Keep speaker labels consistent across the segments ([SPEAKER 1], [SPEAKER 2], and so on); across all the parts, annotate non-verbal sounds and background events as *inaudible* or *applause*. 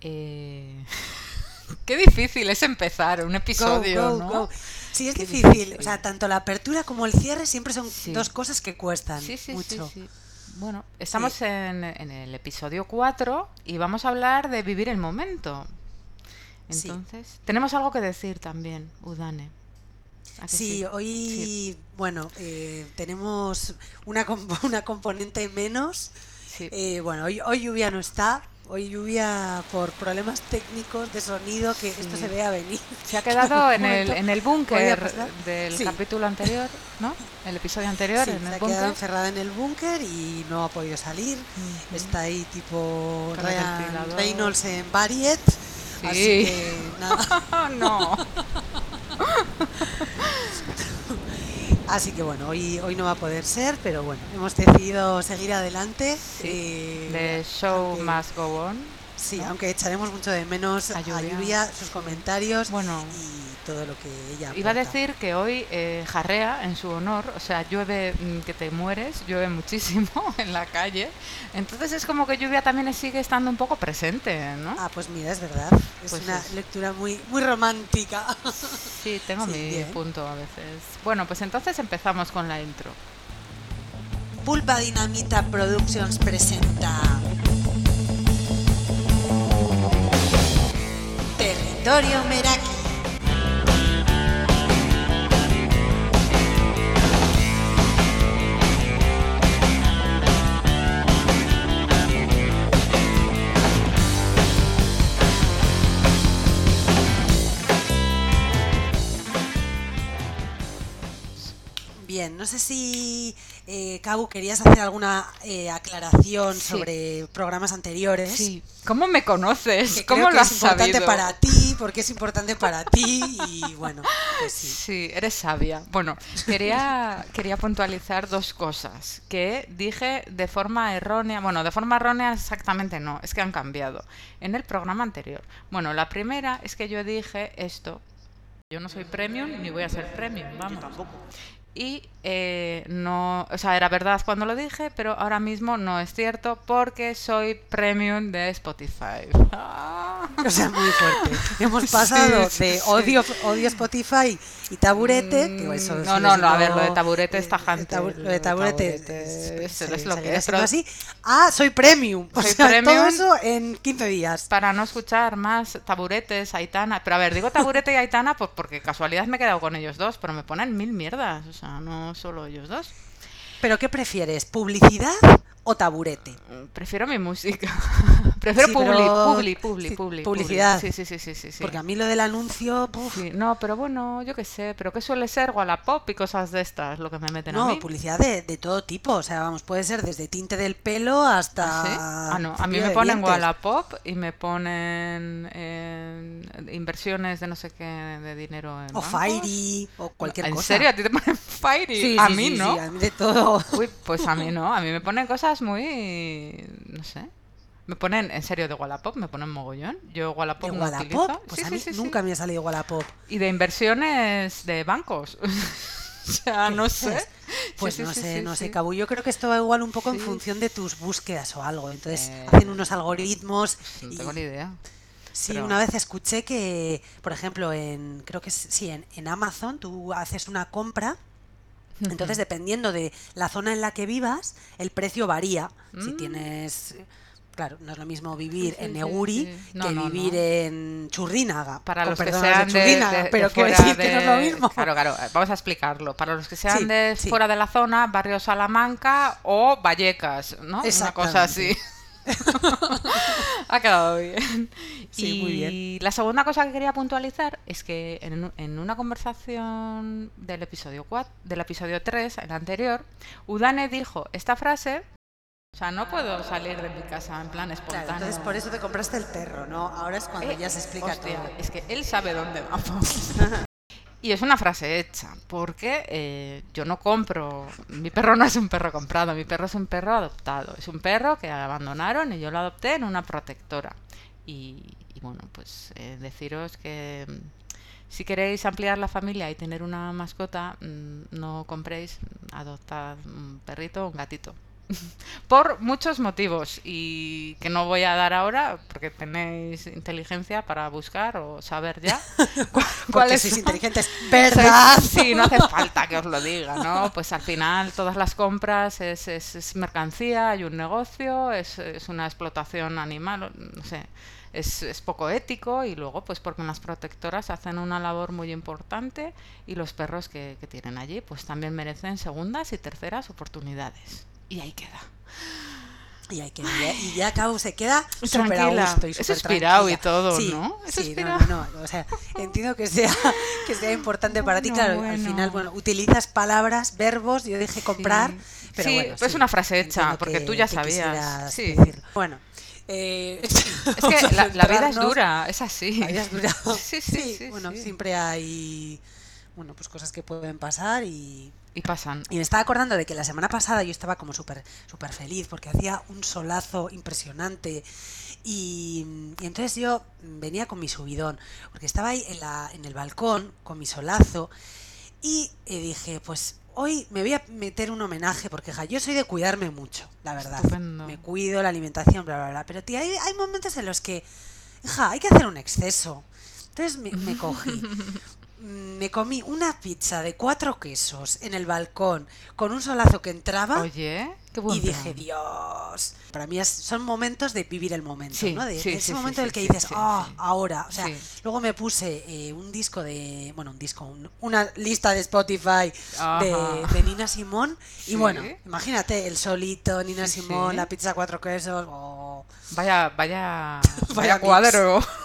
[SPEAKER 1] Eh, *laughs* Qué difícil es empezar un episodio,
[SPEAKER 2] Go, go,
[SPEAKER 1] ¿no?
[SPEAKER 2] go. Sí, es difícil.
[SPEAKER 1] difícil.
[SPEAKER 2] O sea, tanto la apertura como el cierre siempre son
[SPEAKER 1] Sí.
[SPEAKER 2] dos cosas que cuestan
[SPEAKER 1] Sí, sí, sí,
[SPEAKER 2] mucho.
[SPEAKER 1] Bueno, estamos en, en el episodio 4 y vamos a hablar de vivir el momento. Entonces, tenemos algo que decir también, Udane. ¿A que
[SPEAKER 2] Sí, hoy, bueno, eh, tenemos una, comp- *laughs* una componente menos. Eh, bueno, hoy, hoy lluvia no está. Hoy lluvia por problemas técnicos de sonido que esto se vea venir.
[SPEAKER 1] Se ha quedado *laughs* en el, en el búnker del
[SPEAKER 2] Sí.
[SPEAKER 1] capítulo anterior, ¿no? El episodio anterior,
[SPEAKER 2] Sí,
[SPEAKER 1] en
[SPEAKER 2] se
[SPEAKER 1] el
[SPEAKER 2] ha quedado encerrada en el búnker y no ha podido salir. Está ahí tipo Ryan. Reynolds en Variet.
[SPEAKER 1] Sí.
[SPEAKER 2] Así que nada. *laughs*
[SPEAKER 1] No. *laughs*
[SPEAKER 2] Así que bueno, hoy, hoy no va a poder ser, pero bueno, hemos decidido seguir adelante.
[SPEAKER 1] Sí,
[SPEAKER 2] eh,
[SPEAKER 1] The show
[SPEAKER 2] aunque-
[SPEAKER 1] must go on.
[SPEAKER 2] Sí,
[SPEAKER 1] ¿no?
[SPEAKER 2] aunque echaremos mucho de menos
[SPEAKER 1] A. Lluvia,
[SPEAKER 2] sus comentarios
[SPEAKER 1] Bueno.
[SPEAKER 2] y todo lo que ella
[SPEAKER 1] Iba a decir que hoy eh, jarrea en su honor, o sea, llueve mm, que te mueres, llueve muchísimo *laughs* en la calle. Entonces es como que lluvia también sigue estando un poco presente, ¿no?
[SPEAKER 2] Ah, pues mira, es verdad. Es
[SPEAKER 1] Pues
[SPEAKER 2] una
[SPEAKER 1] es.
[SPEAKER 2] lectura muy, muy romántica. *laughs*
[SPEAKER 1] Sí, tengo
[SPEAKER 2] sí,
[SPEAKER 1] mi
[SPEAKER 2] bien.
[SPEAKER 1] punto a veces. Bueno, pues entonces empezamos con la intro.
[SPEAKER 2] Pulpa Dinamita Productions presenta Territorio Meraki. Bien, no sé si eh, Cabu querías hacer alguna eh, aclaración
[SPEAKER 1] Sí.
[SPEAKER 2] sobre programas anteriores.
[SPEAKER 1] Sí. ¿Cómo me conoces?
[SPEAKER 2] que
[SPEAKER 1] ¿Cómo
[SPEAKER 2] creo que
[SPEAKER 1] lo
[SPEAKER 2] es
[SPEAKER 1] has
[SPEAKER 2] importante
[SPEAKER 1] sabido?
[SPEAKER 2] para ti, porque es importante para ti y bueno, pues sí.
[SPEAKER 1] Sí, eres sabia. Bueno, quería, quería puntualizar dos cosas que dije de forma errónea. Bueno, de forma errónea exactamente no, es que han cambiado en el programa anterior. Bueno, la primera es que yo dije esto. Yo no soy premium ni voy a ser premium, vamos. Y eh, no, o sea, era verdad cuando lo dije, pero ahora mismo no es cierto porque soy premium de Spotify.
[SPEAKER 2] O sea, muy fuerte. *laughs* Hemos pasado
[SPEAKER 1] Sí,
[SPEAKER 2] de odio, odio Spotify y taburete, que
[SPEAKER 1] Mm,
[SPEAKER 2] eso
[SPEAKER 1] no, no, no, a ver, lo de taburete es
[SPEAKER 2] eh,
[SPEAKER 1] tajante,
[SPEAKER 2] tabu-
[SPEAKER 1] lo
[SPEAKER 2] de taburete,
[SPEAKER 1] taburete
[SPEAKER 2] es-
[SPEAKER 1] es-
[SPEAKER 2] se-
[SPEAKER 1] es lo que es, pero-
[SPEAKER 2] así. Ah, soy premium. *laughs* O
[SPEAKER 1] Soy
[SPEAKER 2] sea, todo
[SPEAKER 1] premium.
[SPEAKER 2] eso en 15 días.
[SPEAKER 1] para no escuchar más taburetes, Aitana. Pero a ver, digo taburete y Aitana pues porque casualidad me he quedado con ellos dos, pero me ponen mil mierdas, o sea, no solo ellos dos.
[SPEAKER 2] ¿Pero qué prefieres? ¿Publicidad o taburete?
[SPEAKER 1] Mm, Prefiero mi música. *laughs* Prefiero
[SPEAKER 2] Sí,
[SPEAKER 1] publi,
[SPEAKER 2] pero-
[SPEAKER 1] publi, publi,
[SPEAKER 2] sí,
[SPEAKER 1] publi,
[SPEAKER 2] publicidad.
[SPEAKER 1] publi. Sí, sí, sí, sí, sí.
[SPEAKER 2] Porque a mí lo del anuncio,
[SPEAKER 1] Sí, No, pero bueno, yo qué sé, pero ¿qué suele ser Wallapop y cosas de estas lo que me meten a
[SPEAKER 2] no,
[SPEAKER 1] mí?
[SPEAKER 2] publicidad de, de todo tipo. O sea, vamos, puede ser desde tinte del pelo hasta.
[SPEAKER 1] ¿Ah? Ah, no, a mí me ponen
[SPEAKER 2] dientes.
[SPEAKER 1] Wallapop y me ponen eh, inversiones de no sé qué de dinero en
[SPEAKER 2] O. Fairy, o cualquier
[SPEAKER 1] ¿En
[SPEAKER 2] cosa.
[SPEAKER 1] serio? ¿A ti te ponen *laughs* Fairy? A mí no.
[SPEAKER 2] a mí de todo.
[SPEAKER 1] Uy, pues a mí *laughs* no. A mí me ponen cosas muy... no sé. Me ponen, en serio, de Wallapop, me ponen mogollón. Yo Wallapop
[SPEAKER 2] ¿De
[SPEAKER 1] no
[SPEAKER 2] Wallapop?
[SPEAKER 1] utilizo.
[SPEAKER 2] Pues
[SPEAKER 1] Sí,
[SPEAKER 2] a
[SPEAKER 1] sí,
[SPEAKER 2] mí
[SPEAKER 1] sí, sí.
[SPEAKER 2] nunca me ha salido Wallapop.
[SPEAKER 1] Y de inversiones de bancos. *laughs* o sea, no sé.
[SPEAKER 2] Pues no sé, no sé. Cabu. Yo creo que esto va igual un poco en función de tus búsquedas o algo. Entonces
[SPEAKER 1] Eh,
[SPEAKER 2] hacen unos algoritmos.
[SPEAKER 1] No
[SPEAKER 2] y-
[SPEAKER 1] tengo ni idea.
[SPEAKER 2] Sí,
[SPEAKER 1] pero-
[SPEAKER 2] una vez escuché que, por ejemplo, en creo que sí, en, en Amazon tú haces una compra. Entonces, dependiendo de la zona en la que vivas, el precio varía. Si
[SPEAKER 1] Mm.
[SPEAKER 2] tienes, claro, no es lo mismo vivir
[SPEAKER 1] Sí,
[SPEAKER 2] en Neguri
[SPEAKER 1] sí. No,
[SPEAKER 2] que
[SPEAKER 1] no,
[SPEAKER 2] vivir
[SPEAKER 1] no.
[SPEAKER 2] en Churrínaga.
[SPEAKER 1] Para los que sean
[SPEAKER 2] de
[SPEAKER 1] de,
[SPEAKER 2] Churrínaga,
[SPEAKER 1] de- de
[SPEAKER 2] pero quiero decir que no es lo mismo.
[SPEAKER 1] Claro, claro, vamos a explicarlo. Para los que sean de fuera de la zona, barrio Salamanca o Vallecas, ¿no? Una cosa así. *laughs* ha quedado bien.
[SPEAKER 2] Sí,
[SPEAKER 1] y
[SPEAKER 2] muy bien.
[SPEAKER 1] la segunda cosa que quería puntualizar es que en, en una conversación del episodio 4, del episodio 3, el anterior, Udane dijo esta frase, o sea, no puedo salir de mi casa en plan espontáneo.
[SPEAKER 2] Claro, entonces por eso te compraste el perro, ¿no? Ahora es cuando
[SPEAKER 1] Eh,
[SPEAKER 2] ya se explica
[SPEAKER 1] hostia,
[SPEAKER 2] todo.
[SPEAKER 1] Es que él sabe dónde vamos. *laughs* y es una frase hecha, porque eh, yo no compro. Mi perro no es un perro comprado, mi perro es un perro adoptado. Es un perro que abandonaron y yo lo adopté en una protectora. Y, y bueno, pues eh, deciros que. mm, Si queréis ampliar la familia y tener una mascota, mm, no compréis, adoptad un perrito o un gatito. *laughs* Por muchos motivos y que no voy a dar ahora porque tenéis inteligencia para buscar o saber ya *laughs* cuáles
[SPEAKER 2] sois
[SPEAKER 1] son.
[SPEAKER 2] inteligentes, *laughs* ¿verdad?
[SPEAKER 1] Sí, no hace falta que os lo diga, ¿no? Pues al final todas las compras es, es- es mercancía, hay un negocio, es, es una explotación animal, no sé, es, es poco ético y luego pues porque las protectoras hacen una labor muy importante y los perros que, que tienen allí pues también merecen segundas y terceras oportunidades. Y ahí queda.
[SPEAKER 2] Y, hay que, y ya Cabo se queda súper a gusto y
[SPEAKER 1] Es inspirado y todo,
[SPEAKER 2] Sí,
[SPEAKER 1] ¿no? Es
[SPEAKER 2] Sí, no,
[SPEAKER 1] inspirado.
[SPEAKER 2] no, no, o sea, entiendo que sea, que sea importante para ti,
[SPEAKER 1] Bueno,
[SPEAKER 2] claro, al final, bueno, utilizas palabras, verbos, yo dije comprar,
[SPEAKER 1] Sí.
[SPEAKER 2] pero bueno,
[SPEAKER 1] es una frase hecha, porque
[SPEAKER 2] que-
[SPEAKER 1] tú ya sabías, sí.
[SPEAKER 2] decirlo. Bueno, eh, *laughs*
[SPEAKER 1] Es que la, la vida es dura, es así.
[SPEAKER 2] La vida es dura. *laughs*
[SPEAKER 1] Sí, sí, sí.
[SPEAKER 2] bueno, siempre hay, bueno, pues cosas que pueden pasar y
[SPEAKER 1] Y pasan.
[SPEAKER 2] y me estaba acordando de que la semana pasada yo estaba como súper súper feliz porque hacía un solazo impresionante y, y entonces yo venía con mi subidón porque estaba ahí en, la, en el balcón con mi solazo y eh, dije pues hoy me voy a meter un homenaje porque ja, yo soy de cuidarme mucho, la verdad.
[SPEAKER 1] Estupendo.
[SPEAKER 2] Me cuido, la alimentación, bla, bla, bla. Pero tía, hay, hay momentos en los que, hija, hay que hacer un exceso. Entonces me, me cogí. *laughs* Me comí una pizza de cuatro quesos en el balcón con un solazo que entraba
[SPEAKER 1] Oye, qué buen
[SPEAKER 2] y dije. Dios. Para mí es- son momentos de vivir el momento,
[SPEAKER 1] Sí,
[SPEAKER 2] ¿no? De,
[SPEAKER 1] sí,
[SPEAKER 2] de ese
[SPEAKER 1] sí,
[SPEAKER 2] momento en el que dices, ah,
[SPEAKER 1] sí.
[SPEAKER 2] ahora. O sea, luego me puse eh, un disco de, bueno, un disco, un- una lista de Spotify de, de Nina Simón. Y bueno, imagínate, el solito, Nina Simón, la pizza cuatro quesos. oh,
[SPEAKER 1] Vaya, vaya, *laughs*
[SPEAKER 2] Vaya
[SPEAKER 1] cuadro. *laughs*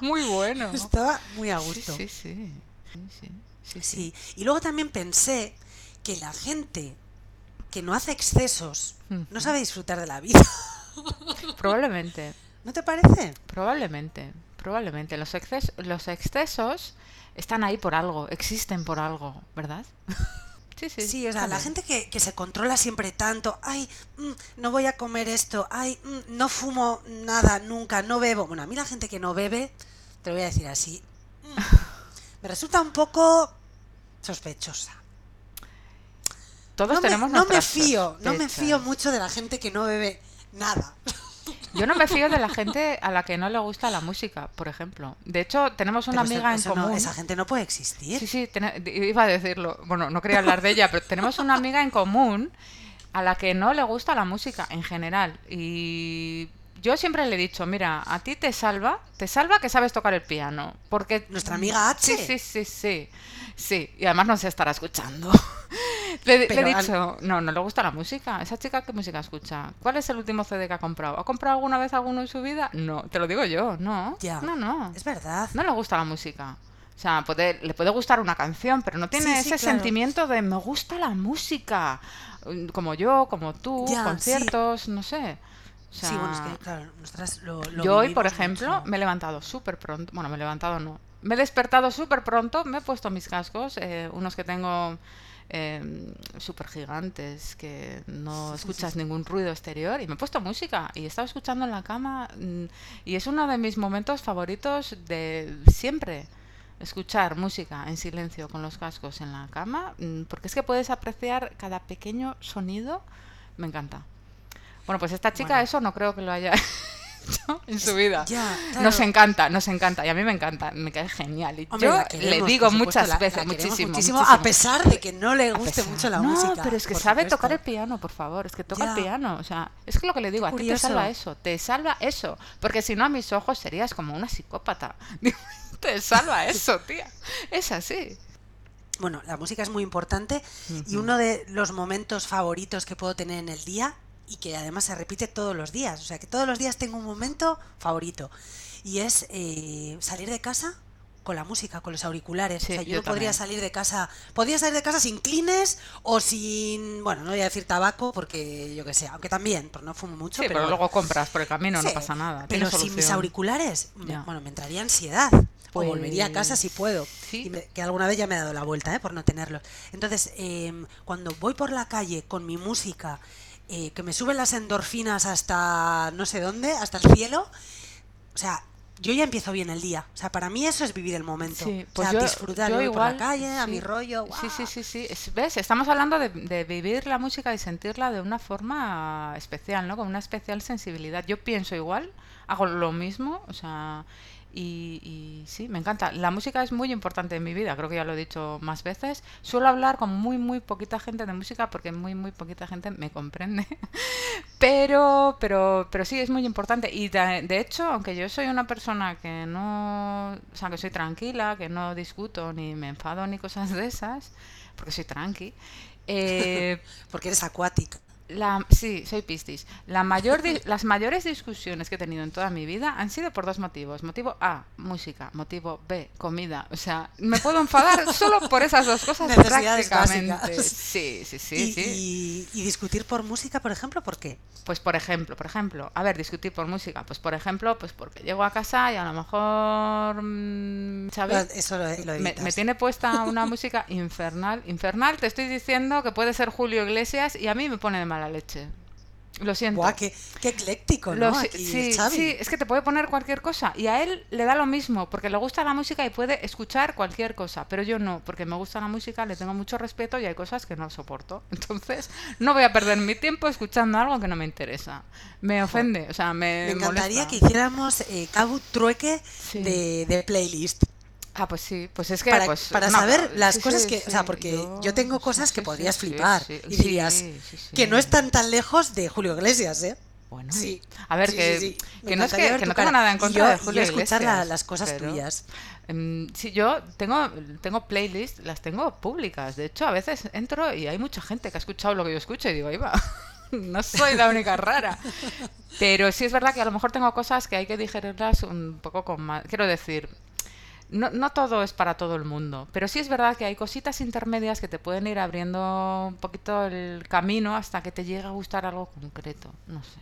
[SPEAKER 1] Muy bueno.
[SPEAKER 2] Estaba muy a gusto.
[SPEAKER 1] sí, sí. Sí, sí,
[SPEAKER 2] y luego también pensé que la gente que no hace excesos no
[SPEAKER 1] Ujú.
[SPEAKER 2] sabe disfrutar de la vida. *laughs*
[SPEAKER 1] Probablemente,
[SPEAKER 2] ¿No te parece?
[SPEAKER 1] probablemente, probablemente. Los, exces- los excesos están ahí por algo, existen por algo, ¿verdad? *laughs* Sí, sí.
[SPEAKER 2] Sí, o sea, la gente que, que se controla siempre tanto, ay, mm, no voy a comer esto, ay, mm, no fumo nada, nunca, no bebo. Bueno, a mí la gente que no bebe, te lo voy a decir así, mm, me resulta un poco sospechosa.
[SPEAKER 1] Todos
[SPEAKER 2] No me,
[SPEAKER 1] tenemos
[SPEAKER 2] no me fío, no me fío mucho de la gente que no bebe nada.
[SPEAKER 1] Yo no me fío de la gente a la que no le gusta la música, por ejemplo. De hecho, tenemos una
[SPEAKER 2] Pero eso-
[SPEAKER 1] amiga en
[SPEAKER 2] no-
[SPEAKER 1] común.
[SPEAKER 2] esa gente no puede existir.
[SPEAKER 1] Sí, sí, tene- iba a decirlo. Bueno, no quería hablar de ella, pero tenemos una amiga en común a la que no le gusta la música en general. Y yo siempre le he dicho, mira, a ti te salva, te salva que sabes tocar el piano. Porque
[SPEAKER 2] Nuestra amiga H.
[SPEAKER 1] Sí, sí, sí, sí. Sí, y además no se estará escuchando. *laughs* le, le he dicho, no, no le gusta la música. ¿Esa chica qué música escucha? ¿Cuál es el último CD que ha comprado? ¿Ha comprado alguna vez alguno en su vida? No, te lo digo yo, no.
[SPEAKER 2] Ya.
[SPEAKER 1] No, no.
[SPEAKER 2] Es verdad.
[SPEAKER 1] No le gusta la música. O sea, puede, le puede gustar una canción, pero no tiene
[SPEAKER 2] Sí, sí,
[SPEAKER 1] ese
[SPEAKER 2] claro.
[SPEAKER 1] sentimiento de me gusta la música. Como yo, como tú,
[SPEAKER 2] Ya, sí.
[SPEAKER 1] conciertos, no sé. O sea,
[SPEAKER 2] sí, bueno, es que, claro, nosotras lo, lo
[SPEAKER 1] yo hoy, por ejemplo,
[SPEAKER 2] mucho.
[SPEAKER 1] me he levantado súper pronto. Bueno, me he levantado no. Me he despertado súper pronto, me he puesto mis cascos, eh, unos que tengo eh, súper gigantes, que no escuchas ningún ruido exterior, y me he puesto música y he estado escuchando en la cama. mm, y es uno de mis momentos favoritos de siempre. Escuchar música en silencio con los cascos en la cama, mm, porque es que puedes apreciar cada pequeño sonido. Me encanta. Bueno, pues esta chica
[SPEAKER 2] Bueno.
[SPEAKER 1] eso no creo que lo haya *laughs* hecho en su vida.
[SPEAKER 2] Ya,
[SPEAKER 1] Nos encanta, nos encanta. Y a mí me encanta, me cae genial. Y
[SPEAKER 2] Hombre,
[SPEAKER 1] yo le digo
[SPEAKER 2] supuesto,
[SPEAKER 1] muchas
[SPEAKER 2] la-
[SPEAKER 1] veces, muchísimo,
[SPEAKER 2] muchísimo,
[SPEAKER 1] muchísimo.
[SPEAKER 2] a pesar de que no le guste mucho la
[SPEAKER 1] no,
[SPEAKER 2] música.
[SPEAKER 1] pero es que sabe
[SPEAKER 2] supuesto.
[SPEAKER 1] tocar el piano, por favor. Es que toca
[SPEAKER 2] Ya.
[SPEAKER 1] el piano. O sea, es que lo que le digo, a ti te salva eso. Te salva eso. Porque si no, a mis ojos serías como una psicópata. *laughs* te salva eso, tía. Es así.
[SPEAKER 2] Bueno, la música es muy importante y uno de los momentos favoritos que puedo tener en el día y que además se repite todos los días. O sea, que todos los días tengo un momento favorito y es eh, salir de casa con la música, con los auriculares.
[SPEAKER 1] Sí,
[SPEAKER 2] o sea, yo,
[SPEAKER 1] yo
[SPEAKER 2] no podría salir de casa, podría salir de casa sin clines o sin, bueno, no voy a decir tabaco porque yo que sé, aunque también, porque no fumo mucho,
[SPEAKER 1] Sí,
[SPEAKER 2] pero,
[SPEAKER 1] pero luego compras por el camino, no pasa nada.
[SPEAKER 2] Pero sin mis auriculares,
[SPEAKER 1] Ya.
[SPEAKER 2] bueno, me entraría ansiedad. o volvería a casa si
[SPEAKER 1] Pues,
[SPEAKER 2] puedo.
[SPEAKER 1] sí.
[SPEAKER 2] Y me- que alguna vez ya me he dado la vuelta, ¿eh? por no tenerlos. Entonces, em, cuando voy por la calle con mi música, eh, que me suben las endorfinas hasta no sé dónde, hasta el cielo, o sea, yo ya empiezo bien el día. O sea, para mí eso es vivir el momento.
[SPEAKER 1] Sí,
[SPEAKER 2] o
[SPEAKER 1] pues
[SPEAKER 2] sea,
[SPEAKER 1] yo-
[SPEAKER 2] disfrutar
[SPEAKER 1] yo
[SPEAKER 2] yo voy por la
[SPEAKER 1] igual,
[SPEAKER 2] calle, a
[SPEAKER 1] sí.
[SPEAKER 2] mi rollo.
[SPEAKER 1] Sí, sí, sí, sí. Es- ¿Ves? Estamos hablando de, de vivir la música y sentirla de una forma especial, ¿no? Con una especial sensibilidad. Yo pienso igual, hago lo mismo, o sea, y, y sí, me encanta. La música es muy importante en mi vida, creo que ya lo he dicho más veces. Suelo hablar con muy, muy poquita gente de música porque muy, muy poquita gente me comprende. *laughs* Pero, pero, pero sí, es muy importante. Y de, de hecho, aunque yo soy una persona que no, o sea, que soy tranquila, que no discuto ni me enfado ni cosas de esas, porque soy tranqui, eh, *laughs*
[SPEAKER 2] Porque eres acuática.
[SPEAKER 1] La, sí, soy Piscis. La mayor *laughs* las mayores discusiones que he tenido en toda mi vida han sido por dos motivos. Motivo A, música. Motivo B, comida. O sea, me puedo enfadar *laughs* solo por esas dos cosas prácticamente.
[SPEAKER 2] básicas.
[SPEAKER 1] Sí, sí, sí,
[SPEAKER 2] y,
[SPEAKER 1] sí.
[SPEAKER 2] y- y discutir por música, por ejemplo, ¿por qué?
[SPEAKER 1] Pues por ejemplo, por ejemplo, a ver, discutir por música. Pues por ejemplo, pues porque llego a casa y a lo mejor, mm, ¿sabes?
[SPEAKER 2] Eso lo, lo
[SPEAKER 1] Me, me tiene puesta *laughs* una música infernal. Infernal, te estoy diciendo que puede ser Julio Iglesias y a mí me pone de mala leche. Lo siento.
[SPEAKER 2] Buah, qué, qué ecléctico,
[SPEAKER 1] Lo
[SPEAKER 2] ¿no?
[SPEAKER 1] si-
[SPEAKER 2] Aquí
[SPEAKER 1] sí,
[SPEAKER 2] Xavi.
[SPEAKER 1] sí, es que te puede poner cualquier cosa y a él le da lo mismo porque le gusta la música y puede escuchar cualquier cosa, pero yo no, porque me gusta la música, le tengo mucho respeto y hay cosas que no soporto. *laughs* Entonces, no voy a perder mi tiempo escuchando algo que no me interesa. Me ofende, o sea, me
[SPEAKER 2] Me encantaría
[SPEAKER 1] molesta.
[SPEAKER 2] que hiciéramos eh, Cabu trueque
[SPEAKER 1] Sí.
[SPEAKER 2] de, de playlist.
[SPEAKER 1] Ah, pues sí, pues es que
[SPEAKER 2] para,
[SPEAKER 1] pues,
[SPEAKER 2] para
[SPEAKER 1] no,
[SPEAKER 2] saber las
[SPEAKER 1] sí,
[SPEAKER 2] cosas
[SPEAKER 1] sí,
[SPEAKER 2] que, o sea,
[SPEAKER 1] sí,
[SPEAKER 2] porque yo, tengo
[SPEAKER 1] sí,
[SPEAKER 2] cosas que
[SPEAKER 1] sí,
[SPEAKER 2] podrías
[SPEAKER 1] sí,
[SPEAKER 2] flipar
[SPEAKER 1] sí,
[SPEAKER 2] y
[SPEAKER 1] sí,
[SPEAKER 2] dirías
[SPEAKER 1] sí, sí.
[SPEAKER 2] que no están tan lejos de Julio Iglesias, ¿eh?
[SPEAKER 1] Bueno,
[SPEAKER 2] Sí.
[SPEAKER 1] a ver,
[SPEAKER 2] Sí,
[SPEAKER 1] que,
[SPEAKER 2] sí, sí.
[SPEAKER 1] Que no es que, que no tengo nada en contra
[SPEAKER 2] yo-
[SPEAKER 1] de
[SPEAKER 2] y yo
[SPEAKER 1] Julio
[SPEAKER 2] escuchar la-
[SPEAKER 1] Iglesias,
[SPEAKER 2] las cosas
[SPEAKER 1] pero,
[SPEAKER 2] tuyas.
[SPEAKER 1] em, sí, yo tengo, tengo playlists, las tengo públicas. De hecho, a veces entro y hay mucha gente que ha escuchado lo que yo escucho y digo, ahí va. *laughs* No soy la única rara. Pero sí es verdad que a lo mejor tengo cosas que hay que digerirlas un poco con más. Quiero decir, no, no todo es para todo el mundo, pero sí es verdad que hay cositas intermedias que te pueden ir abriendo un poquito el camino hasta que te llegue a gustar algo concreto. No sé.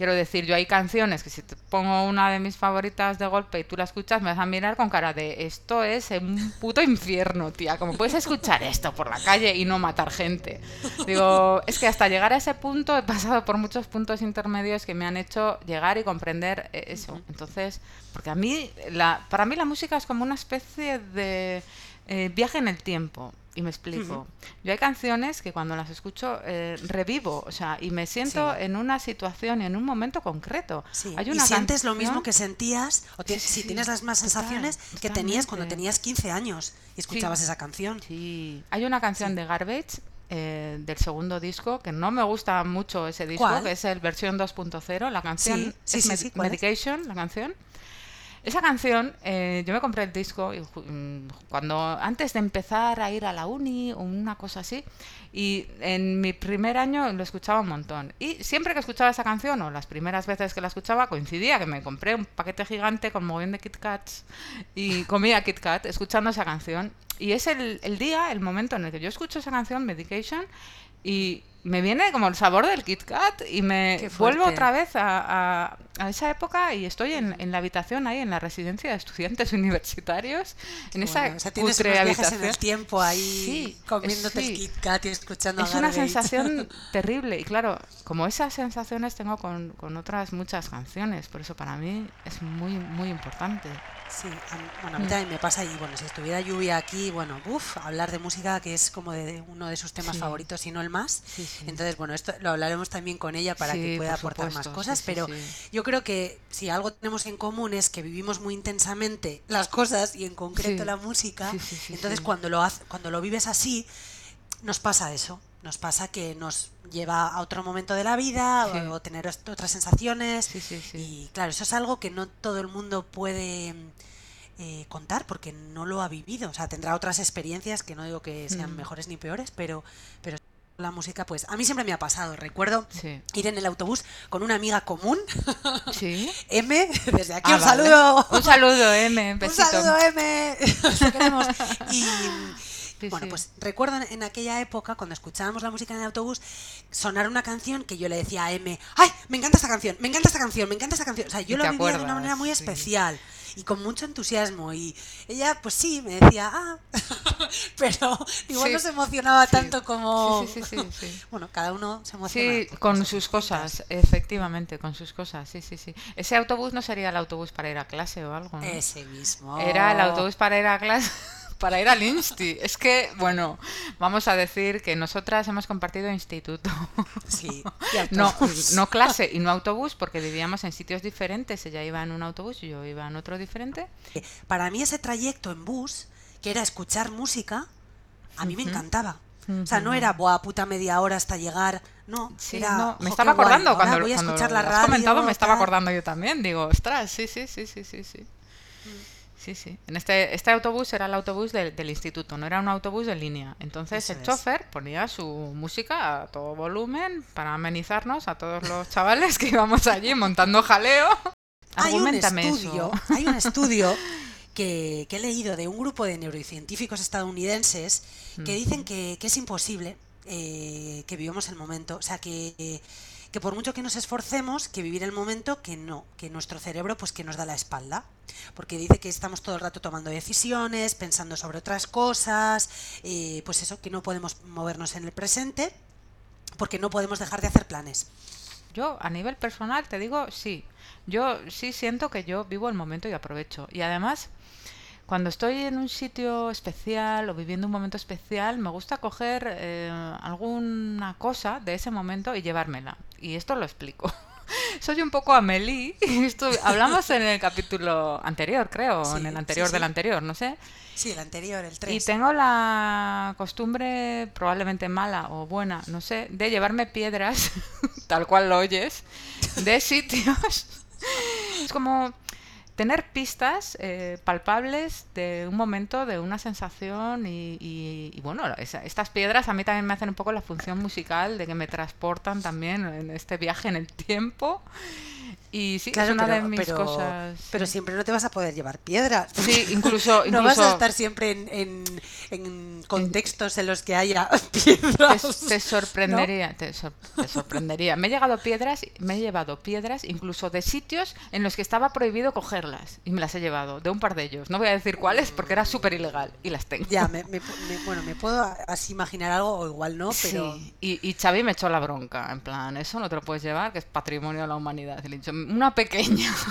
[SPEAKER 1] Quiero decir, yo hay canciones que si te pongo una de mis favoritas de golpe y tú la escuchas, me vas a mirar con cara de esto es un puto infierno, tía. ¿Cómo puedes escuchar esto por la calle y no matar gente? Digo, es que hasta llegar a ese punto he pasado por muchos puntos intermedios que me han hecho llegar y comprender eh, eso. Entonces, porque a mí, la, para mí la música es como una especie de eh, viaje en el tiempo. Y me explico. Yo hay canciones que cuando las escucho eh, revivo, o sea, y me siento
[SPEAKER 2] Sí.
[SPEAKER 1] en una situación y en un momento concreto.
[SPEAKER 2] Sí,
[SPEAKER 1] Hay
[SPEAKER 2] y
[SPEAKER 1] una
[SPEAKER 2] sientes lo mismo que sentías, o
[SPEAKER 1] Sí,
[SPEAKER 2] si tienes las más
[SPEAKER 1] total,
[SPEAKER 2] sensaciones que tenías cuando tenías 15 años y escuchabas esa canción.
[SPEAKER 1] Sí, hay una canción de Garbage eh, del segundo disco que no me gusta mucho ese disco,
[SPEAKER 2] ¿Cuál?
[SPEAKER 1] que es el versión 2.0. La canción es
[SPEAKER 2] sí,
[SPEAKER 1] Med-. Medication, la canción. Esa canción, eh, yo me compré el disco y mm, cuando antes de empezar a ir a la uni o una cosa así, y en mi primer año lo escuchaba un montón. Y siempre que escuchaba esa canción, o las primeras veces que la escuchaba, coincidía que me compré un paquete gigante con mogollón de Kit Kats y comía Kit Kat escuchando esa canción. Y es el, el día, el momento en el que yo escucho esa canción, Medication, y me viene como el sabor del Kit Kat y me vuelvo otra vez a, a- a esa época y estoy en, en la habitación ahí, en la residencia de estudiantes *laughs* universitarios, en esa
[SPEAKER 2] o sea, tienes
[SPEAKER 1] cutre
[SPEAKER 2] unos viajes
[SPEAKER 1] habitación.
[SPEAKER 2] en el tiempo ahí
[SPEAKER 1] Sí,
[SPEAKER 2] comiéndote
[SPEAKER 1] sí.
[SPEAKER 2] el Kit Kat y escuchando a
[SPEAKER 1] Es una sensación *laughs* terrible y claro, como esas sensaciones tengo con, con otras muchas canciones, por eso para mí es muy, muy importante.
[SPEAKER 2] Sí, a bueno, a mí
[SPEAKER 1] Mm.
[SPEAKER 2] también me pasa y bueno, si estuviera lluvia aquí, bueno, uff, hablar de música que es como de uno de sus temas
[SPEAKER 1] Sí.
[SPEAKER 2] favoritos, si no el más.
[SPEAKER 1] Sí, sí.
[SPEAKER 2] Entonces, bueno, esto lo hablaremos también con ella para que pueda
[SPEAKER 1] por
[SPEAKER 2] aportar más cosas, pero yo creo que si algo tenemos en común es que vivimos muy intensamente las cosas y en concreto la música, entonces cuando lo hace, cuando lo vives así, nos pasa eso. Nos pasa que nos lleva a otro momento de la vida
[SPEAKER 1] Sí.
[SPEAKER 2] o, o tener otras sensaciones.
[SPEAKER 1] Sí, sí, sí.
[SPEAKER 2] Y claro, eso es algo que no todo el mundo puede eh, contar porque no lo ha vivido. O sea, tendrá otras experiencias que no digo que sean
[SPEAKER 1] Mm.
[SPEAKER 2] mejores ni peores, pero, pero la música, pues a mí siempre me ha pasado. Recuerdo
[SPEAKER 1] Sí.
[SPEAKER 2] ir en el autobús con una amiga común,
[SPEAKER 1] ¿Sí? *laughs*
[SPEAKER 2] M, desde aquí
[SPEAKER 1] Ah,
[SPEAKER 2] un
[SPEAKER 1] vale.
[SPEAKER 2] saludo.
[SPEAKER 1] Un saludo, M.
[SPEAKER 2] Un
[SPEAKER 1] Besito.
[SPEAKER 2] saludo, M. *laughs* Te queremos. Y
[SPEAKER 1] Sí,
[SPEAKER 2] bueno,
[SPEAKER 1] sí.
[SPEAKER 2] pues recuerdo en- aquella época, cuando escuchábamos la música en el autobús, sonar una canción que yo le decía a M, ¡ay! Me encanta esta canción, me encanta esta canción, me encanta esta canción. O sea, yo lo vivía de una manera muy
[SPEAKER 1] sí.
[SPEAKER 2] especial. y con mucho entusiasmo. Y ella, pues sí, me decía, ah, *laughs* pero igual
[SPEAKER 1] Sí.
[SPEAKER 2] no se emocionaba
[SPEAKER 1] Sí.
[SPEAKER 2] tanto como...
[SPEAKER 1] Sí. *laughs*
[SPEAKER 2] Bueno, cada uno se emociona.
[SPEAKER 1] Sí, con sus cosas, efectivamente, con sus cosas, sí, sí, sí. Ese autobús no sería el autobús para ir a clase o algo, ¿no?
[SPEAKER 2] Ese mismo.
[SPEAKER 1] Era el autobús para ir a clase, *laughs* para ir al Insti. Es que, bueno, vamos a decir que nosotras hemos compartido instituto.
[SPEAKER 2] Sí, *laughs* y
[SPEAKER 1] No, clase y no autobús porque vivíamos en sitios diferentes. Ella iba en un autobús y yo iba en otro diferente.
[SPEAKER 2] Para mí ese trayecto en bus, que era escuchar música, a mí me encantaba. O sea, no era, buah, puta media hora hasta llegar. No,
[SPEAKER 1] Sí,
[SPEAKER 2] era,
[SPEAKER 1] no, me
[SPEAKER 2] "Jo,
[SPEAKER 1] estaba
[SPEAKER 2] guay,
[SPEAKER 1] acordando
[SPEAKER 2] ahora
[SPEAKER 1] cuando,
[SPEAKER 2] voy a
[SPEAKER 1] cuando
[SPEAKER 2] escuchar
[SPEAKER 1] lo
[SPEAKER 2] la
[SPEAKER 1] has
[SPEAKER 2] radio.
[SPEAKER 1] comentado, me estaba
[SPEAKER 2] tal".
[SPEAKER 1] acordando yo también. Digo, ostras, sí, sí, sí, sí, sí, sí. Sí, sí. En este, este autobús era el autobús del, del instituto, no era un autobús de línea. Entonces
[SPEAKER 2] Eso
[SPEAKER 1] el
[SPEAKER 2] es.
[SPEAKER 1] chofer ponía su música a todo volumen para amenizarnos a todos los chavales que íbamos allí montando jaleo. *laughs*
[SPEAKER 2] Hay un estudio,
[SPEAKER 1] eso.
[SPEAKER 2] hay un estudio que, que he leído de un grupo de neurocientíficos estadounidenses que dicen que, que es imposible eh, que vivamos el momento. O sea, que, que por mucho que nos esforcemos, que vivir el momento, que no, que nuestro cerebro pues que nos da la espalda. Porque dice que estamos todo el rato tomando decisiones, pensando sobre otras cosas, eh, pues eso, que no podemos movernos en el presente, porque no podemos dejar de hacer planes.
[SPEAKER 1] Yo, a nivel personal, te digo, sí. Yo sí siento que yo vivo el momento y aprovecho. Y además, cuando estoy en un sitio especial o viviendo un momento especial, me gusta coger eh, alguna cosa de ese momento y llevármela. Y esto lo explico. *laughs* Soy un poco Amelie. Esto, hablamos en el capítulo anterior, creo, en el
[SPEAKER 2] sí,
[SPEAKER 1] anterior
[SPEAKER 2] sí.
[SPEAKER 1] del anterior, no sé.
[SPEAKER 2] Sí, el anterior, el 3.
[SPEAKER 1] Y tengo la costumbre, probablemente mala o buena, no sé, de llevarme piedras, *laughs* tal cual lo oyes, de sitios. Es como tener pistas eh, palpables de un momento, de una sensación y, y- bueno, esa- estas piedras a mí también me hacen un poco la función musical de que me transportan también en este viaje en el tiempo. Y sí, es una de mis
[SPEAKER 2] pero,
[SPEAKER 1] cosas.
[SPEAKER 2] pero siempre no te vas a poder llevar piedras.
[SPEAKER 1] Sí, incluso- *laughs*
[SPEAKER 2] no vas a estar siempre en, en- en contextos en los que haya *laughs* piedras.
[SPEAKER 1] Te, te sorprendería, te, sor- te sorprendería. Me he llegado piedras, me he llevado piedras incluso de sitios en los que estaba prohibido cogerlas y me las he llevado, de un par de ellos. No voy a decir cuáles porque era súper ilegal y las tengo.
[SPEAKER 2] Ya, me, me- me- bueno, me puedo así imaginar algo o igual no, pero
[SPEAKER 1] Sí, y, y Xavi me echó la bronca, en plan, eso no te lo puedes llevar, que es patrimonio de la humanidad. Y le he dicho, una pequeña. *laughs*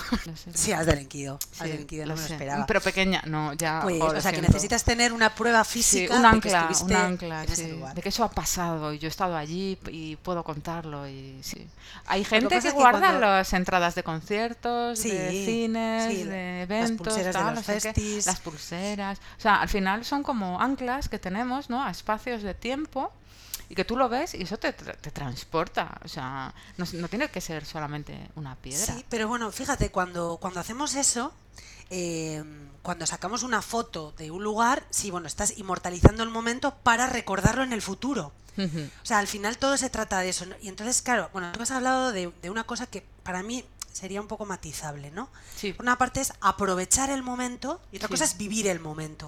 [SPEAKER 2] Sí, has delinquido. Has
[SPEAKER 1] sí,
[SPEAKER 2] delinquido, no
[SPEAKER 1] lo
[SPEAKER 2] me lo
[SPEAKER 1] sé.
[SPEAKER 2] esperaba.
[SPEAKER 1] Pero pequeña, no, ya.
[SPEAKER 2] Pues,
[SPEAKER 1] jo,
[SPEAKER 2] o sea, que
[SPEAKER 1] siento.
[SPEAKER 2] necesitas tener una prueba
[SPEAKER 1] Sí,
[SPEAKER 2] física
[SPEAKER 1] un
[SPEAKER 2] de que
[SPEAKER 1] ancla, un
[SPEAKER 2] estuviste
[SPEAKER 1] ancla,
[SPEAKER 2] en ese
[SPEAKER 1] sí,
[SPEAKER 2] lugar.
[SPEAKER 1] de que eso ha pasado y yo he estado allí y puedo contarlo y sí. Hay gente que guarda
[SPEAKER 2] cuando-
[SPEAKER 1] las entradas de conciertos,
[SPEAKER 2] Sí,
[SPEAKER 1] de cines,
[SPEAKER 2] sí,
[SPEAKER 1] de
[SPEAKER 2] las
[SPEAKER 1] eventos,
[SPEAKER 2] pulseras de los
[SPEAKER 1] no sé qué,
[SPEAKER 2] festis.
[SPEAKER 1] las pulseras. O sea, al final son como anclas que tenemos, ¿no? A espacios de tiempo y que tú lo ves y eso te, te transporta. O sea, no, no tiene que ser solamente una piedra.
[SPEAKER 2] Sí, pero bueno, fíjate, cuando, cuando hacemos eso, eh, cuando sacamos una foto de un lugar, sí, bueno, estás inmortalizando el momento para recordarlo en el futuro. O sea, al final todo se trata de eso. ¿no? Y entonces, claro, bueno, tú has hablado de, de una cosa que para mí sería un poco matizable, ¿no?
[SPEAKER 1] Sí.
[SPEAKER 2] Una parte es aprovechar el momento y otra
[SPEAKER 1] Sí.
[SPEAKER 2] cosa es vivir el momento.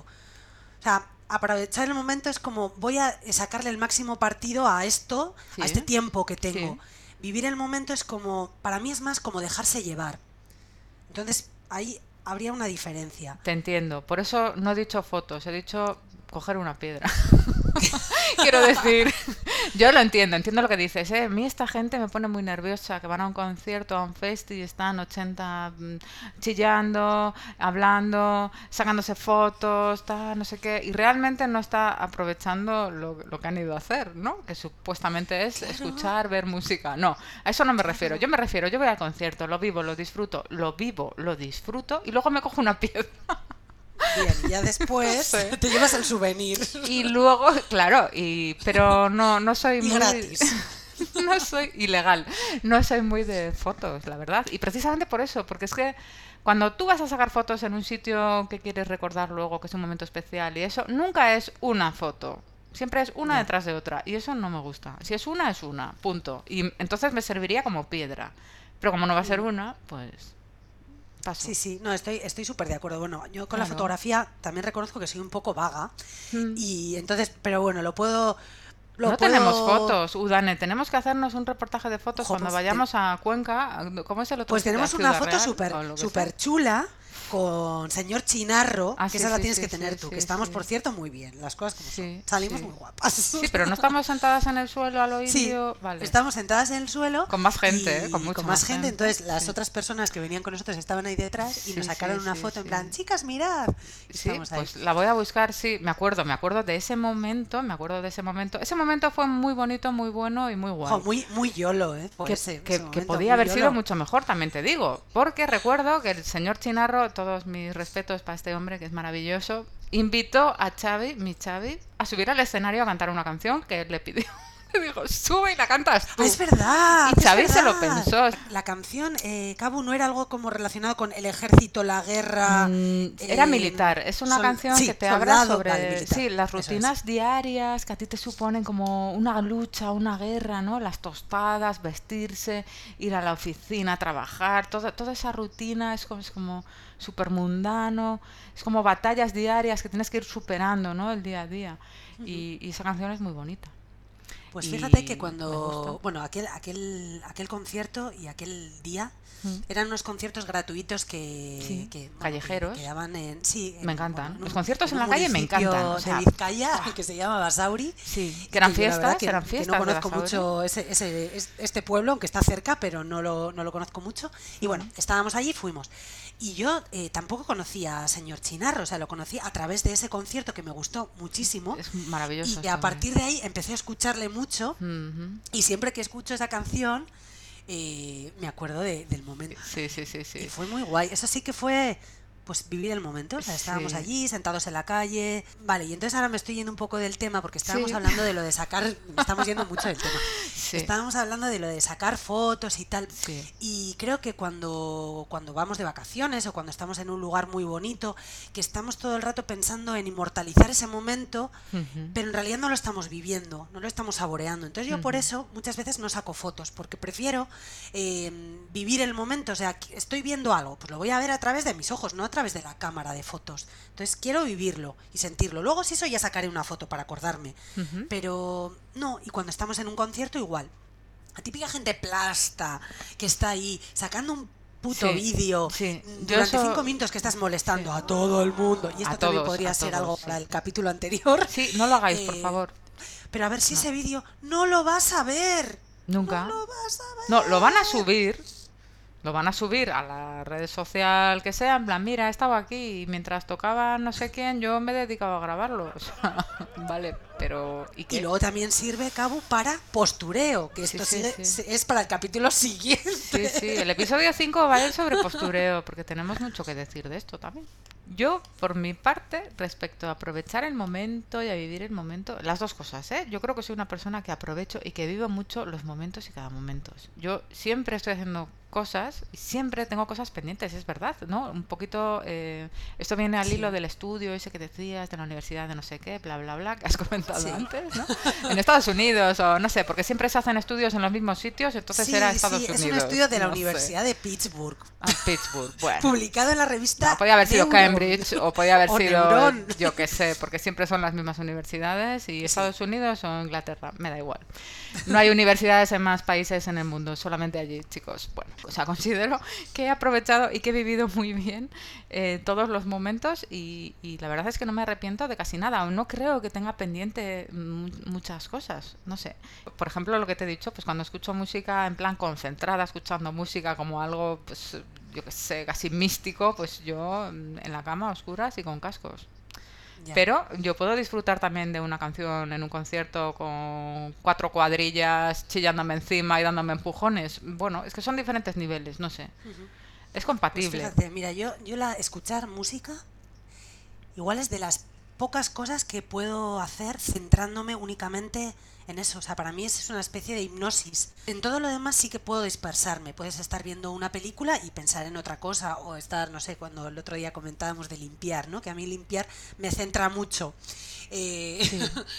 [SPEAKER 2] O sea, aprovechar el momento es como voy a sacarle el máximo partido a esto,
[SPEAKER 1] Sí.
[SPEAKER 2] a este tiempo que tengo.
[SPEAKER 1] Sí.
[SPEAKER 2] Vivir el momento es como, para mí es más como dejarse llevar. Entonces, ahí habría una diferencia.
[SPEAKER 1] Te entiendo. Por eso no he dicho fotos, he dicho coger una piedra. *laughs* *laughs* Quiero decir, *laughs* yo lo entiendo, entiendo lo que dices. ¿eh? A mí esta gente me pone muy nerviosa, que van a un concierto, a un festi y están 80 mm, chillando, hablando, sacándose fotos, tal, no sé qué, y realmente no está aprovechando lo, lo que han ido a hacer, ¿no? Que supuestamente es escuchar, ver música. No, a eso no me refiero. Yo me refiero, yo voy al concierto, lo vivo, lo disfruto, lo vivo, lo disfruto, y luego me cojo una *laughs* piedra.
[SPEAKER 2] Bien, ya *laughs* después
[SPEAKER 1] Sí.
[SPEAKER 2] te llevas el souvenir.
[SPEAKER 1] Y luego, claro, y pero no, no soy
[SPEAKER 2] Y
[SPEAKER 1] muy
[SPEAKER 2] gratis. *laughs*
[SPEAKER 1] no soy ilegal, no soy muy de fotos, la verdad. Y precisamente por eso, porque es que cuando tú vas a sacar fotos en un sitio que quieres recordar luego, que es un momento especial y eso, nunca es una foto. Siempre es una
[SPEAKER 2] Ya.
[SPEAKER 1] detrás de otra. Y eso no me gusta. Si es una, es una. Punto. Y entonces me serviría como piedra. Pero como no va a ser una, pues. Paso.
[SPEAKER 2] Sí, sí, no, estoy estoy súper de acuerdo. Bueno, yo con la fotografía también reconozco que soy un poco vaga.
[SPEAKER 1] Mm.
[SPEAKER 2] Y entonces, pero bueno, lo puedo... Lo
[SPEAKER 1] no
[SPEAKER 2] puedo-
[SPEAKER 1] tenemos fotos, Udane. Tenemos que hacernos un reportaje de fotos cuando
[SPEAKER 2] pues
[SPEAKER 1] vayamos a Cuenca. ¿Cómo es el otro?
[SPEAKER 2] Pues tenemos
[SPEAKER 1] ¿A
[SPEAKER 2] una foto súper
[SPEAKER 1] sea?
[SPEAKER 2] chula con señor Chinarro,
[SPEAKER 1] Ah,
[SPEAKER 2] que
[SPEAKER 1] sí,
[SPEAKER 2] esa la
[SPEAKER 1] sí,
[SPEAKER 2] tienes
[SPEAKER 1] sí,
[SPEAKER 2] que tener tú, que estamos, por cierto, muy bien. Las cosas como son. Salimos muy guapas.
[SPEAKER 1] Sí, pero no estamos sentadas en el suelo al *laughs*
[SPEAKER 2] Sí,
[SPEAKER 1] oído. vale.
[SPEAKER 2] estamos sentadas en el suelo.
[SPEAKER 1] Con más gente,
[SPEAKER 2] y
[SPEAKER 1] ¿eh? Con mucha
[SPEAKER 2] más
[SPEAKER 1] más
[SPEAKER 2] gente.
[SPEAKER 1] gente,
[SPEAKER 2] Entonces, las otras personas que venían con nosotros estaban ahí detrás y nos sacaron una foto en plan, chicas, mirad.
[SPEAKER 1] Sí,
[SPEAKER 2] ahí.
[SPEAKER 1] pues la voy a buscar, sí, me acuerdo, me acuerdo de ese momento, me acuerdo de ese momento. Ese momento fue muy bonito, muy bueno y muy guay.
[SPEAKER 2] Jo, muy, muy yolo, ¿eh? Por
[SPEAKER 1] que,
[SPEAKER 2] ese-
[SPEAKER 1] que-
[SPEAKER 2] ese
[SPEAKER 1] que
[SPEAKER 2] momento,
[SPEAKER 1] podía haber
[SPEAKER 2] yolo.
[SPEAKER 1] sido mucho mejor, también te digo. Porque recuerdo que el señor Chinarro, todos mis respetos para este hombre que es maravilloso, invitó a Xavi, mi Xavi, a subir al escenario a cantar una canción que él le pidió. *laughs* Le dijo, sube y la cantas tú.
[SPEAKER 2] Ah, es verdad.
[SPEAKER 1] Y Xavi se lo pensó.
[SPEAKER 2] La canción, eh, Cabu, no era algo como relacionado con el ejército, la guerra.
[SPEAKER 1] Mm, Era
[SPEAKER 2] eh,
[SPEAKER 1] militar, es una
[SPEAKER 2] sol-
[SPEAKER 1] canción
[SPEAKER 2] sí,
[SPEAKER 1] que te habla sobre sí, las
[SPEAKER 2] es.
[SPEAKER 1] rutinas diarias que a ti te suponen como una lucha, una guerra, ¿no? Las tostadas, vestirse, ir a la oficina, trabajar, toda, toda esa rutina es como, es como súper mundano, es como batallas diarias que tienes que ir superando, ¿no? El día a día. y, y esa canción es muy bonita.
[SPEAKER 2] Pues
[SPEAKER 1] y
[SPEAKER 2] fíjate que cuando, bueno, aquel, aquel, aquel concierto y aquel día
[SPEAKER 1] Mm.
[SPEAKER 2] eran unos conciertos gratuitos que,
[SPEAKER 1] Sí,
[SPEAKER 2] que, bueno,
[SPEAKER 1] callejeros.
[SPEAKER 2] que, que daban en, sí, en-
[SPEAKER 1] Me encantan.
[SPEAKER 2] en
[SPEAKER 1] Los
[SPEAKER 2] un-
[SPEAKER 1] conciertos en la calle me encantan, o sea,
[SPEAKER 2] de Vizcaya que se llama Basauri.
[SPEAKER 1] Sí, que eran fiestas,
[SPEAKER 2] que-
[SPEAKER 1] eran
[SPEAKER 2] que
[SPEAKER 1] fiestas.
[SPEAKER 2] no
[SPEAKER 1] de
[SPEAKER 2] conozco mucho ese, ese- es- este pueblo, aunque está cerca, pero no lo, no lo conozco mucho. Y bueno, estábamos allí y fuimos. Y yo eh, tampoco conocía a señor Chinarro, o sea, lo conocí a través de ese concierto que me gustó muchísimo.
[SPEAKER 1] Es maravilloso.
[SPEAKER 2] Y a
[SPEAKER 1] hombre.
[SPEAKER 2] partir de ahí empecé a escucharle mucho. Y siempre que escucho esa canción, eh, me acuerdo de- del momento.
[SPEAKER 1] Sí, sí, sí,
[SPEAKER 2] Y
[SPEAKER 1] sí.
[SPEAKER 2] fue muy guay. Eso sí que fue, pues, vivir el momento. O sea, estábamos
[SPEAKER 1] Sí.
[SPEAKER 2] allí, sentados en la calle. Vale, y entonces ahora me estoy yendo un poco del tema, porque estábamos
[SPEAKER 1] Sí.
[SPEAKER 2] hablando de lo de sacar. Estamos yendo mucho del tema. *laughs*
[SPEAKER 1] Sí.
[SPEAKER 2] Estábamos hablando de lo de sacar fotos y tal. Y creo que cuando, cuando vamos de vacaciones o cuando estamos en un lugar muy bonito, que estamos todo el rato pensando en inmortalizar ese momento, pero en realidad no lo estamos viviendo, no lo estamos saboreando. Entonces yo por eso muchas veces no saco fotos, porque prefiero eh, vivir el momento. O sea, estoy viendo algo, pues lo voy a ver a través de mis ojos, no a través de la cámara de fotos. Entonces quiero vivirlo y sentirlo. Luego si eso ya sacaré una foto para acordarme.
[SPEAKER 1] Ujú.
[SPEAKER 2] Pero no, y cuando estamos en un concierto igual. La típica gente plasta que está ahí sacando un puto
[SPEAKER 1] Sí,
[SPEAKER 2] vídeo
[SPEAKER 1] sí.
[SPEAKER 2] mm, durante
[SPEAKER 1] eso-
[SPEAKER 2] cinco minutos que estás molestando
[SPEAKER 1] Sí.
[SPEAKER 2] a todo el mundo. Y esto
[SPEAKER 1] A
[SPEAKER 2] también
[SPEAKER 1] todos,
[SPEAKER 2] podría ser
[SPEAKER 1] todos,
[SPEAKER 2] algo para el capítulo anterior.
[SPEAKER 1] Sí, no lo hagáis, por
[SPEAKER 2] Eh,
[SPEAKER 1] favor.
[SPEAKER 2] Pero a ver si ese vídeo no lo vas a ver.
[SPEAKER 1] Nunca.
[SPEAKER 2] No lo vas a ver.
[SPEAKER 1] No, lo van a subir. Lo van a subir a la red social que sea, en plan, mira, he estado aquí y mientras tocaba no sé quién, yo me he dedicado a grabarlo. *laughs* O sea, vale, pero... ¿y
[SPEAKER 2] luego también sirve, Cabo, para postureo, que
[SPEAKER 1] Sí,
[SPEAKER 2] esto
[SPEAKER 1] sí,
[SPEAKER 2] sigue-
[SPEAKER 1] sí.
[SPEAKER 2] se- es para el capítulo siguiente.
[SPEAKER 1] Sí, sí, el episodio 5 va a ir sobre postureo, porque tenemos mucho que decir de esto también. Yo, por mi parte, respecto a aprovechar el momento y a vivir el momento, las dos cosas, ¿eh? Yo creo que soy una persona que aprovecho y que vivo mucho los momentos y cada momento. Yo siempre estoy haciendo cosas y siempre tengo cosas pendientes, es verdad, ¿no? Un poquito, eh, esto viene al
[SPEAKER 2] Sí.
[SPEAKER 1] hilo del estudio ese que decías, de la universidad de no sé qué, bla, bla, bla, que has *laughs* comentado
[SPEAKER 2] Sí.
[SPEAKER 1] antes, ¿no? *laughs* En Estados Unidos o no sé, porque siempre se hacen estudios en los mismos sitios, entonces
[SPEAKER 2] Sí,
[SPEAKER 1] era Estados
[SPEAKER 2] sí,
[SPEAKER 1] Unidos.
[SPEAKER 2] es un estudio de la
[SPEAKER 1] no sé.
[SPEAKER 2] Universidad de Pittsburgh,
[SPEAKER 1] Ah, Pittsburgh, *laughs* bueno.
[SPEAKER 2] publicado en la revista.
[SPEAKER 1] No, podía haber sido
[SPEAKER 2] Neuron.
[SPEAKER 1] Cambridge o podía haber
[SPEAKER 2] O
[SPEAKER 1] sido,
[SPEAKER 2] Neuron.
[SPEAKER 1] yo qué sé, porque siempre son las mismas universidades y Estados Unidos o Inglaterra, me da igual. No hay universidades en más países en el mundo, solamente allí, chicos. Bueno, o sea, *laughs* considero que he aprovechado y que he vivido muy bien eh, todos los momentos y, la verdad es que no me arrepiento de casi nada. No creo que tenga pendiente mu- muchas cosas, no sé. Por ejemplo, lo que te he dicho, pues cuando escucho música en plan concentrada, escuchando música como algo, pues yo qué sé, casi místico, pues yo mm, en la cama, a oscuras y con cascos.
[SPEAKER 2] Ya.
[SPEAKER 1] Pero yo puedo disfrutar también de una canción en un concierto con cuatro cuadrillas chillándome encima y dándome empujones. Bueno, es que son diferentes niveles, no sé. Es
[SPEAKER 2] Pues
[SPEAKER 1] compatible.
[SPEAKER 2] fíjate, mira, yo, yo la escuchar música igual es de las pocas cosas que puedo hacer centrándome únicamente en eso. O sea, para mí es, una especie de hipnosis. En todo lo demás sí que puedo dispersarme. Puedes estar viendo una película y pensar en otra cosa o estar, no sé, cuando el otro día comentábamos de limpiar, ¿no? Que a mí limpiar me centra mucho. Eh,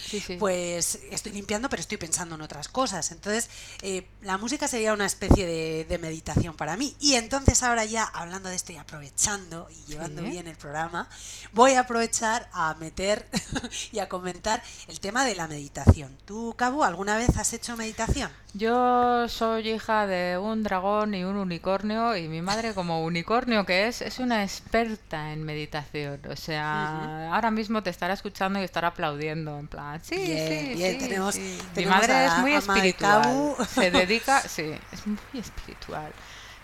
[SPEAKER 1] Sí, *laughs* sí.
[SPEAKER 2] pues estoy limpiando, pero estoy pensando en otras cosas. Entonces, eh, la música sería una especie de, de meditación para mí. Y entonces ahora ya, hablando de esto y aprovechando y llevando bien el programa, voy a aprovechar a meter *laughs* y a comentar el tema de la meditación. ¿Tú, Cabo, alguna vez has hecho meditación?
[SPEAKER 1] Yo soy hija de un dragón y un unicornio y mi madre como unicornio que es, es una experta en meditación. O sea, ahora mismo te estará escuchando y estará aplaudiendo en plan, sí, sí, sí,
[SPEAKER 2] tenemos-
[SPEAKER 1] sí". Mi madre
[SPEAKER 2] a
[SPEAKER 1] es muy espiritual. Se *laughs* dedica, sí, es muy espiritual.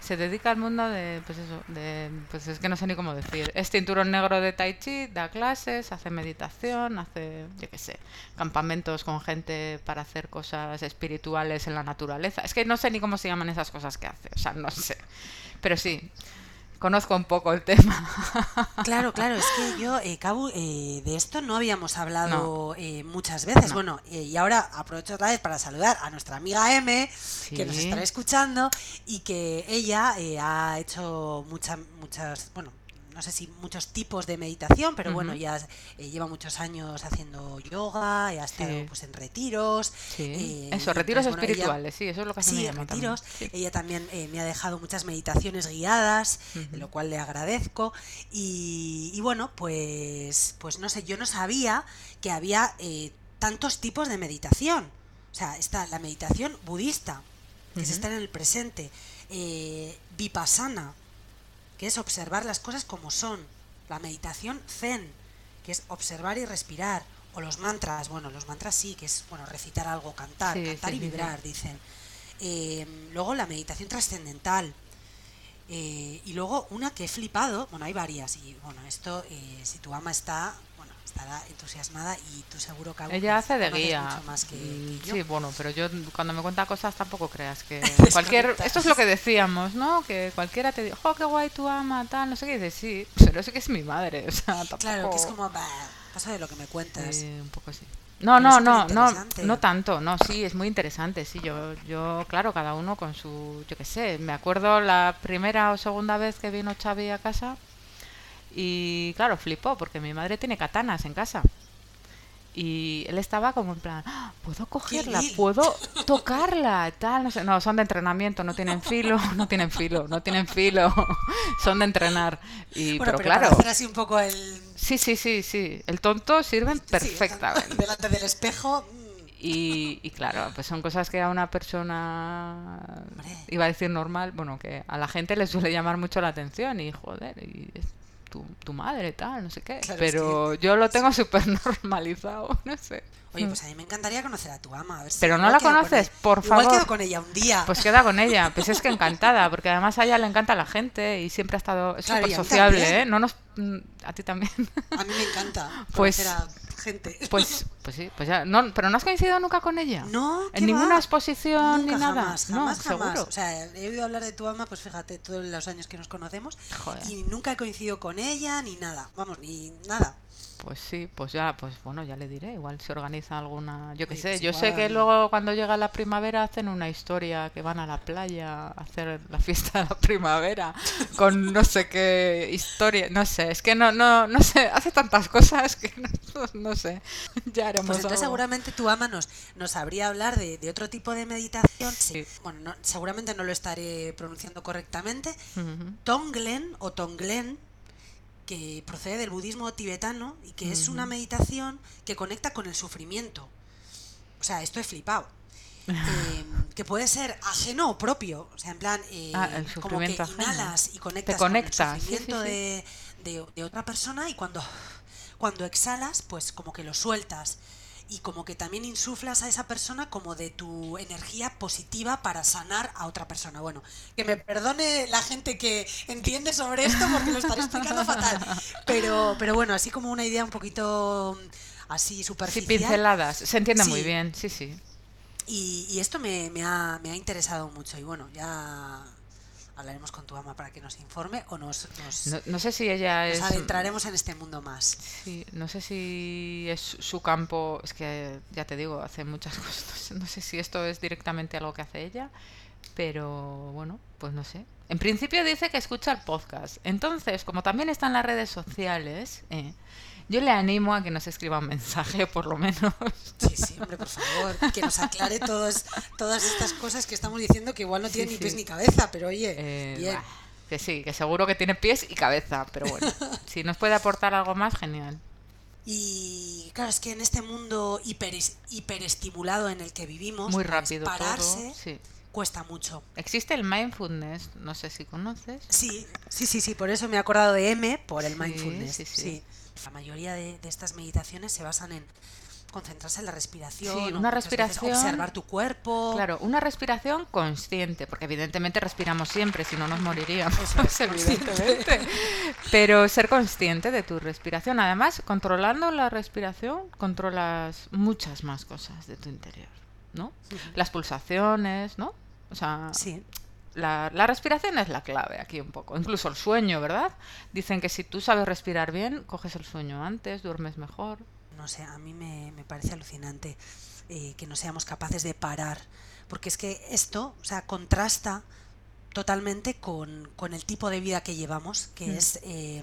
[SPEAKER 1] Se dedica al mundo de, pues eso, de, pues es que no sé ni cómo decir. Es cinturón negro de Tai Chi, da clases, hace meditación, hace, yo qué sé, campamentos con gente para hacer cosas espirituales en la naturaleza. Es que no sé ni cómo se llaman esas cosas que hace, o sea, no sé. Pero sí, conozco un poco el tema. *laughs*
[SPEAKER 2] Claro, claro, es que yo, eh, Cabu, eh, de esto no habíamos hablado eh, muchas veces.
[SPEAKER 1] No.
[SPEAKER 2] Bueno, eh, y ahora aprovecho otra vez para saludar a nuestra amiga M, que nos estará escuchando y que ella eh, ha hecho muchas, muchas, bueno, no sé si muchos tipos de meditación, pero bueno, ya eh, lleva muchos años haciendo yoga, y ha estado
[SPEAKER 1] Sí.
[SPEAKER 2] pues en retiros.
[SPEAKER 1] Sí.
[SPEAKER 2] eh,
[SPEAKER 1] Eso, retiros
[SPEAKER 2] ella-
[SPEAKER 1] espirituales, sí, eso es lo que me
[SPEAKER 2] Sí,
[SPEAKER 1] también.
[SPEAKER 2] retiros. Ella también eh, me ha dejado muchas meditaciones guiadas, de lo cual le agradezco. Y, y bueno, pues, pues no sé, yo no sabía que había eh, tantos tipos de meditación. O sea, está la meditación budista, que es estar en el presente. vipassana, que es observar las cosas como son. La meditación zen, que es observar y respirar. O los mantras, bueno, los mantras sí, que es bueno recitar algo, cantar,
[SPEAKER 1] Sí,
[SPEAKER 2] cantar
[SPEAKER 1] sí,
[SPEAKER 2] y
[SPEAKER 1] sí.
[SPEAKER 2] vibrar, dicen. Eh, luego la meditación trascendental. Eh, y luego una que he flipado, bueno, hay varias, y bueno, esto, eh, si tu ama está, estará entusiasmada y tú seguro que
[SPEAKER 1] Ella hace de guía.
[SPEAKER 2] mucho más que,
[SPEAKER 1] Mm,
[SPEAKER 2] que yo.
[SPEAKER 1] Sí, bueno, pero yo cuando me cuenta cosas tampoco creas que *laughs* cualquier esto es lo que decíamos, ¿no? Que cualquiera te dice, "Jo, qué guay tu ama", tal, no sé qué, y dices, "Sí, *laughs* pero es que es mi madre", o sea, tampoco
[SPEAKER 2] Claro, que es como, bah, paso de lo que me cuentas.
[SPEAKER 1] Eh, un poco así. No, no, no, no, no tanto, no, sí, es muy interesante, sí, yo, yo, claro, cada uno con su, yo qué sé, me acuerdo la primera o segunda vez que vino Xavi a casa y, claro, flipó porque mi madre tiene katanas en casa y él estaba como en plan, "Ah, ¿puedo cogerla?
[SPEAKER 2] lil".
[SPEAKER 1] ¿Puedo *laughs* tocarla? Tal, no sé, no, son de entrenamiento, no tienen filo, *laughs* no tienen filo, no tienen filo, *laughs* son de entrenar y,
[SPEAKER 2] bueno,
[SPEAKER 1] pero,
[SPEAKER 2] pero, para
[SPEAKER 1] claro,
[SPEAKER 2] hacer así un poco el...
[SPEAKER 1] sí, sí, sí, sí, el tonto sirven
[SPEAKER 2] sí,
[SPEAKER 1] perfectamente.
[SPEAKER 2] delante del espejo. mm,
[SPEAKER 1] Y, y claro, pues son cosas que a una persona,
[SPEAKER 2] Hombre.
[SPEAKER 1] iba a decir normal, bueno, que a la gente le suele llamar mucho la atención y joder, y es tu, tu madre, tal, no sé qué.
[SPEAKER 2] Claro, es
[SPEAKER 1] Pero yo lo tengo súper *laughs* normalizado, no sé.
[SPEAKER 2] Oye, pues a mí me encantaría conocer a tu ama. A ver si
[SPEAKER 1] Pero no
[SPEAKER 2] igual
[SPEAKER 1] la
[SPEAKER 2] con
[SPEAKER 1] conoces, por
[SPEAKER 2] Igual
[SPEAKER 1] favor.
[SPEAKER 2] quedo con ella un día.
[SPEAKER 1] Pues queda con ella, *laughs* pues es que encantada, porque además a ella le encanta la gente y siempre ha estado es
[SPEAKER 2] Claro,
[SPEAKER 1] súper sociable. ¿eh? No nos, mm, a ti también.
[SPEAKER 2] A mí me encanta *laughs*
[SPEAKER 1] Pues-
[SPEAKER 2] a gente. *laughs*
[SPEAKER 1] Pues, pues sí, pues ya, no, pero no has coincidido nunca con ella.
[SPEAKER 2] No, ¿qué
[SPEAKER 1] En ninguna
[SPEAKER 2] va?
[SPEAKER 1] exposición
[SPEAKER 2] Nunca
[SPEAKER 1] ni nada.
[SPEAKER 2] Jamás,
[SPEAKER 1] no,
[SPEAKER 2] jamás, jamás.
[SPEAKER 1] seguro.
[SPEAKER 2] O sea, he oído hablar de tu ama, pues fíjate, todos los años que nos conocemos.
[SPEAKER 1] Joder.
[SPEAKER 2] Y nunca he coincidido con ella, ni nada. Vamos, ni nada.
[SPEAKER 1] Pues sí, pues ya, pues bueno, ya le diré. Igual se organiza alguna, yo qué sé.
[SPEAKER 2] pues
[SPEAKER 1] yo sé que luego cuando llega la primavera hacen una historia que van a la playa a hacer la *laughs* fiesta de la primavera con no sé qué historia, no sé. Es que no, no, no sé. Hace tantas cosas que *laughs* no, no sé. Ya haremos
[SPEAKER 2] Pues entonces
[SPEAKER 1] algo.
[SPEAKER 2] seguramente tu ama nos, nos sabría hablar de, de otro tipo de meditación.
[SPEAKER 1] Sí.
[SPEAKER 2] Bueno, no- seguramente no lo estaré pronunciando correctamente. Tonglen o Tonglen, que procede del budismo tibetano y que es una meditación que conecta con el sufrimiento. O sea, esto he flipado. *laughs* Eh, que puede ser ajeno o propio. O sea, en plan, eh,
[SPEAKER 1] Ah, el
[SPEAKER 2] como que
[SPEAKER 1] ajeno.
[SPEAKER 2] inhalas y conectas
[SPEAKER 1] conecta,
[SPEAKER 2] con el
[SPEAKER 1] sí,
[SPEAKER 2] sufrimiento
[SPEAKER 1] sí.
[SPEAKER 2] De, de- de otra persona y cuando, cuando exhalas, pues como que lo sueltas. Y como que también insuflas a esa persona como de tu energía positiva para sanar a otra persona. Bueno, que me perdone la gente que entiende sobre esto porque lo estaré explicando fatal. Pero, pero bueno, así como una idea un poquito mm, así
[SPEAKER 1] Sí,
[SPEAKER 2] superficial.
[SPEAKER 1] pinceladas. Se entiende muy
[SPEAKER 2] Sí.
[SPEAKER 1] bien, sí, sí.
[SPEAKER 2] Y, y esto me, me ha, me ha interesado mucho. Y bueno, ya hablaremos con tu ama para que nos informe o nos, nos,
[SPEAKER 1] No, no sé si ella
[SPEAKER 2] nos
[SPEAKER 1] es.
[SPEAKER 2] adentraremos en este mundo más.
[SPEAKER 1] Sí, no sé si es su campo, es que ya te digo, hace muchas *laughs* cosas, no sé, no sé si esto es directamente algo que hace ella, pero bueno, pues no sé. En principio dice que escucha el podcast. Entonces, como también está en las redes sociales, eh, yo le animo a que nos escriba un mensaje, por lo menos.
[SPEAKER 2] Sí, sí, hombre, por favor, que nos aclare todos, todas estas cosas que estamos diciendo que igual no
[SPEAKER 1] Sí,
[SPEAKER 2] tienen ni
[SPEAKER 1] sí.
[SPEAKER 2] pies ni cabeza, pero oye,
[SPEAKER 1] Eh,
[SPEAKER 2] bien.
[SPEAKER 1] bah, que sí, que seguro que tiene pies y cabeza, pero bueno, *laughs* si nos puede aportar algo más, genial.
[SPEAKER 2] Y claro, es que en este mundo hiper, hiperestimulado en el que vivimos,
[SPEAKER 1] Muy
[SPEAKER 2] pues,
[SPEAKER 1] rápido
[SPEAKER 2] pararse
[SPEAKER 1] todo. Sí.
[SPEAKER 2] cuesta mucho.
[SPEAKER 1] Existe el mindfulness, no sé si conoces.
[SPEAKER 2] Sí, sí, sí, sí, por eso me he acordado de M, por el
[SPEAKER 1] Sí,
[SPEAKER 2] mindfulness.
[SPEAKER 1] sí,
[SPEAKER 2] Sí,
[SPEAKER 1] sí.
[SPEAKER 2] La mayoría de, de estas meditaciones se basan en concentrarse en la respiración,
[SPEAKER 1] Sí, una respiración-
[SPEAKER 2] observar tu cuerpo.
[SPEAKER 1] Claro, una respiración consciente, porque evidentemente respiramos siempre, si no nos moriríamos,
[SPEAKER 2] Eso es, *laughs*
[SPEAKER 1] evidentemente. Pero ser consciente de tu respiración. Además, controlando la respiración, controlas muchas más cosas de tu interior, ¿no? Las pulsaciones, ¿no? O sea,
[SPEAKER 2] Sí,
[SPEAKER 1] la, la respiración es la clave aquí un poco. Incluso el sueño, ¿verdad? Dicen que si tú sabes respirar bien, coges el sueño antes, duermes mejor.
[SPEAKER 2] no sé, a mí me, me parece alucinante eh, que no seamos capaces de parar, porque es que esto, o sea, contrasta totalmente con, con el tipo de vida que llevamos, que
[SPEAKER 1] Mm.
[SPEAKER 2] es eh,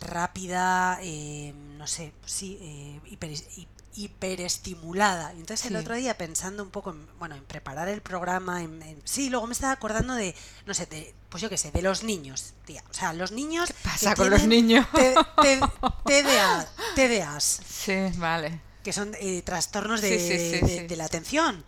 [SPEAKER 2] rápida, eh, no sé, sí, eh, hiper- hi- hiperestimulada. Entonces el otro día pensando un poco en, bueno, en preparar el programa, en, en- sí, luego me estaba acordando de, no sé, de, pues yo qué sé, de los niños, tía. O sea, los niños...
[SPEAKER 1] ¿Qué
[SPEAKER 2] que
[SPEAKER 1] pasa con los niños?
[SPEAKER 2] TDA, *laughs* TDAs,
[SPEAKER 1] Sí, vale.
[SPEAKER 2] que son eh, trastornos de,
[SPEAKER 1] Sí, sí, sí,
[SPEAKER 2] de- la atención.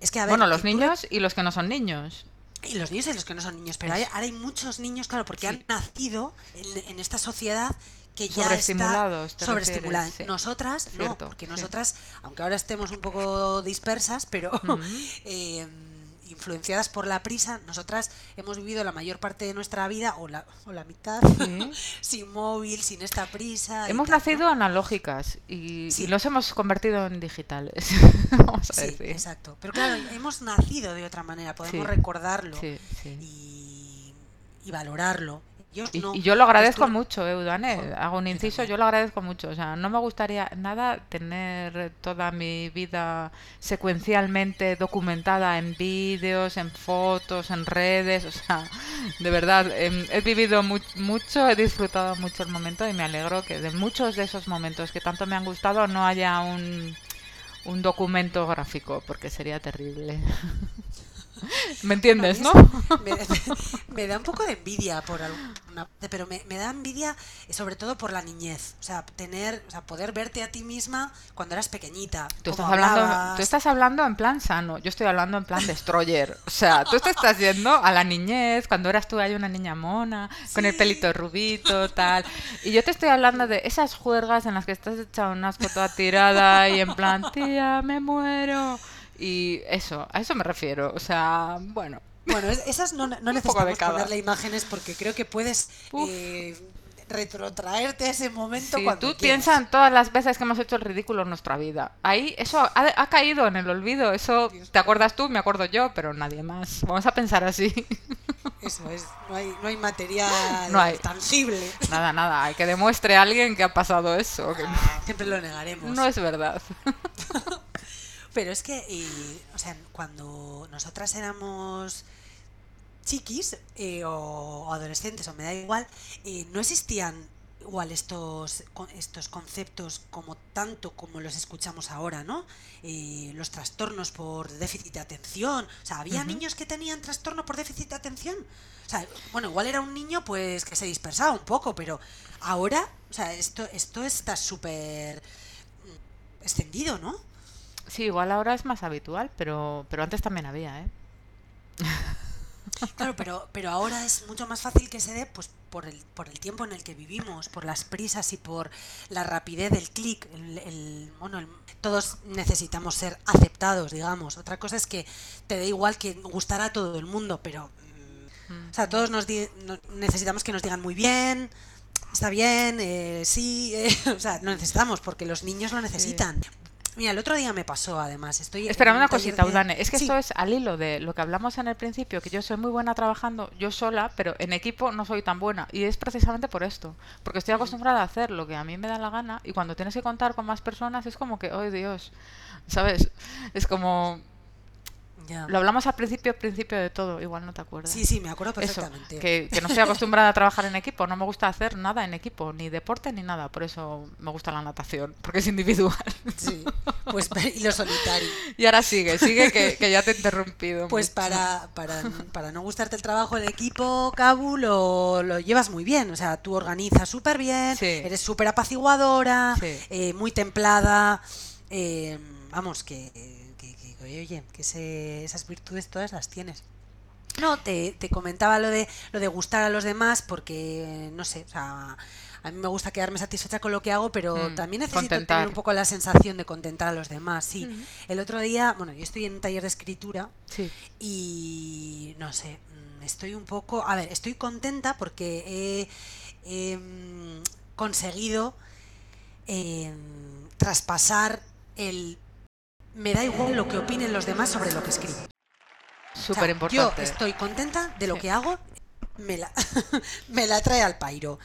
[SPEAKER 2] Es que, a ver,
[SPEAKER 1] bueno, los niños y los que no son niños.
[SPEAKER 2] y los niños y los que no son niños, pero hay,
[SPEAKER 1] Eso.
[SPEAKER 2] ahora hay muchos niños, claro, porque han nacido en, en esta sociedad que ya
[SPEAKER 1] Sobreestimulados,
[SPEAKER 2] está
[SPEAKER 1] te
[SPEAKER 2] sobreestimulada.
[SPEAKER 1] refieres, sí.
[SPEAKER 2] Nosotras no, porque
[SPEAKER 1] sí.
[SPEAKER 2] nosotras, aunque ahora estemos un poco dispersas, pero *laughs* eh, influenciadas por la prisa, nosotras hemos vivido la mayor parte de nuestra vida, o la, o la mitad,
[SPEAKER 1] Sí. *laughs*
[SPEAKER 2] sin móvil, sin esta prisa.
[SPEAKER 1] Hemos
[SPEAKER 2] tal, ¿no?
[SPEAKER 1] nacido analógicas y,
[SPEAKER 2] Sí.
[SPEAKER 1] y los hemos convertido en digitales. *laughs* Vamos a
[SPEAKER 2] Sí,
[SPEAKER 1] decir.
[SPEAKER 2] exacto. Pero claro, hemos nacido de otra manera, podemos recordarlo y valorarlo. Yo
[SPEAKER 1] Y,
[SPEAKER 2] no,
[SPEAKER 1] y yo lo agradezco
[SPEAKER 2] estoy-
[SPEAKER 1] mucho, eh, Udane.
[SPEAKER 2] Joder,
[SPEAKER 1] Hago un inciso, yo lo agradezco mucho. O sea, no me gustaría nada tener toda mi vida secuencialmente documentada en vídeos, en fotos, en redes. O sea, de verdad, em, he vivido mu- mucho, he disfrutado mucho el momento y me alegro que de muchos de esos momentos que tanto me han gustado no haya un, un documento gráfico, porque sería terrible. *laughs* *laughs* ¿Me entiendes, no?
[SPEAKER 2] Me, *laughs* me da un poco de envidia por alguna pero me, me da envidia eh, sobre todo por la niñez. O sea, tener, o sea, poder verte a ti misma cuando eras pequeñita.
[SPEAKER 1] Tú estás, hablando, tú estás hablando en plan sano, yo estoy hablando en plan destroyer. O sea, tú te estás yendo a la niñez, cuando eras tú ahí una niña mona, con el pelito rubito, tal. Y yo te estoy hablando de esas juergas en las que estás hecha un asco toda tirada y en plan, tía, me muero. Y eso, a eso me refiero. O sea, bueno.
[SPEAKER 2] Bueno, es- esas no, no *laughs* necesitamos ponerle imágenes porque creo que puedes eh, retrotraerte a ese momento
[SPEAKER 1] Si
[SPEAKER 2] cuando
[SPEAKER 1] tú piensas en todas las veces que hemos hecho el ridículo en nuestra vida. Ahí eso ha, ha caído en el olvido. Eso te acuerdas tú, me acuerdo yo, pero nadie más. Vamos a pensar así. *laughs*
[SPEAKER 2] Eso es, no hay, no hay material
[SPEAKER 1] No hay.
[SPEAKER 2] tangible.
[SPEAKER 1] Nada, nada, hay que demuestre a alguien que ha pasado eso, que
[SPEAKER 2] Siempre lo negaremos.
[SPEAKER 1] no es verdad. *laughs*
[SPEAKER 2] Pero es que, eh, o sea, cuando nosotras éramos chiquis eh, o, o adolescentes, o me da igual, eh, no existían igual estos, estos conceptos como tanto como los escuchamos ahora, ¿no? Eh, los trastornos por déficit de atención. O sea, había niños que tenían trastorno por déficit de atención. O sea, bueno, igual era un niño pues que se dispersaba un poco, pero ahora, o sea, esto, esto está súper mm, extendido, ¿no?
[SPEAKER 1] Sí, igual ahora es más habitual, pero, pero antes también había, ¿eh?
[SPEAKER 2] Claro, pero, pero ahora es mucho más fácil que se dé pues por el, por el tiempo en el que vivimos, por las prisas y por la rapidez del clic. El, el- bueno, el- todos necesitamos ser aceptados, digamos. Otra cosa es que te da igual que gustar a todo el mundo, pero... mm, O sea, todos nos di- no- necesitamos que nos digan muy bien, está bien, eh, sí, *laughs* eh, o sea, lo necesitamos porque los niños lo necesitan. Mira, el otro día me pasó, además, estoy...
[SPEAKER 1] Espera
[SPEAKER 2] un
[SPEAKER 1] una cosita,
[SPEAKER 2] de-
[SPEAKER 1] Udane. Es que
[SPEAKER 2] Sí.
[SPEAKER 1] esto es al hilo de lo que hablamos en el principio, que yo soy muy buena trabajando yo sola, pero en equipo no soy tan buena. Y es precisamente por esto. Porque estoy acostumbrada a hacer lo que a mí me da la gana y cuando tienes que contar con más personas es como que, ¡ay Dios! ¿Sabes? Es como...
[SPEAKER 2] Ya.
[SPEAKER 1] Lo hablamos al principio, principio de todo, igual no te acuerdas.
[SPEAKER 2] Sí, sí, me acuerdo
[SPEAKER 1] Eso,
[SPEAKER 2] perfectamente.
[SPEAKER 1] que, que no estoy acostumbrada a trabajar en equipo, no me gusta hacer nada en equipo, ni deporte ni nada, por eso me gusta la natación, porque es individual.
[SPEAKER 2] Sí, pues *laughs* y lo solitario.
[SPEAKER 1] Y ahora sigue, sigue que, que ya te he interrumpido.
[SPEAKER 2] Pues para, para, para no gustarte el trabajo en equipo, Cabu, lo, lo llevas muy bien. O sea, tú organizas súper bien,
[SPEAKER 1] Sí.
[SPEAKER 2] eres súper apaciguadora,
[SPEAKER 1] Sí.
[SPEAKER 2] eh, muy templada. eh, vamos, que, que, que, oye, que ese- esas virtudes todas las tienes. No, te, te comentaba lo de, lo de gustar a los demás porque, no sé, o sea, a mí me gusta quedarme satisfecha con lo que hago, pero
[SPEAKER 1] Mm,
[SPEAKER 2] también necesito
[SPEAKER 1] contentar.
[SPEAKER 2] tener un poco la sensación de contentar a los demás. Sí, el otro día, bueno, yo estoy en un taller de escritura
[SPEAKER 1] Sí.
[SPEAKER 2] y no sé, mm, estoy un poco, a ver, estoy contenta porque he, he, mm, conseguido em, traspasar el me da igual lo que opinen los demás sobre lo que escribo. O sea,
[SPEAKER 1] Súper importante.
[SPEAKER 2] Yo estoy contenta de lo que hago, me la, *laughs* me la trae al pairo.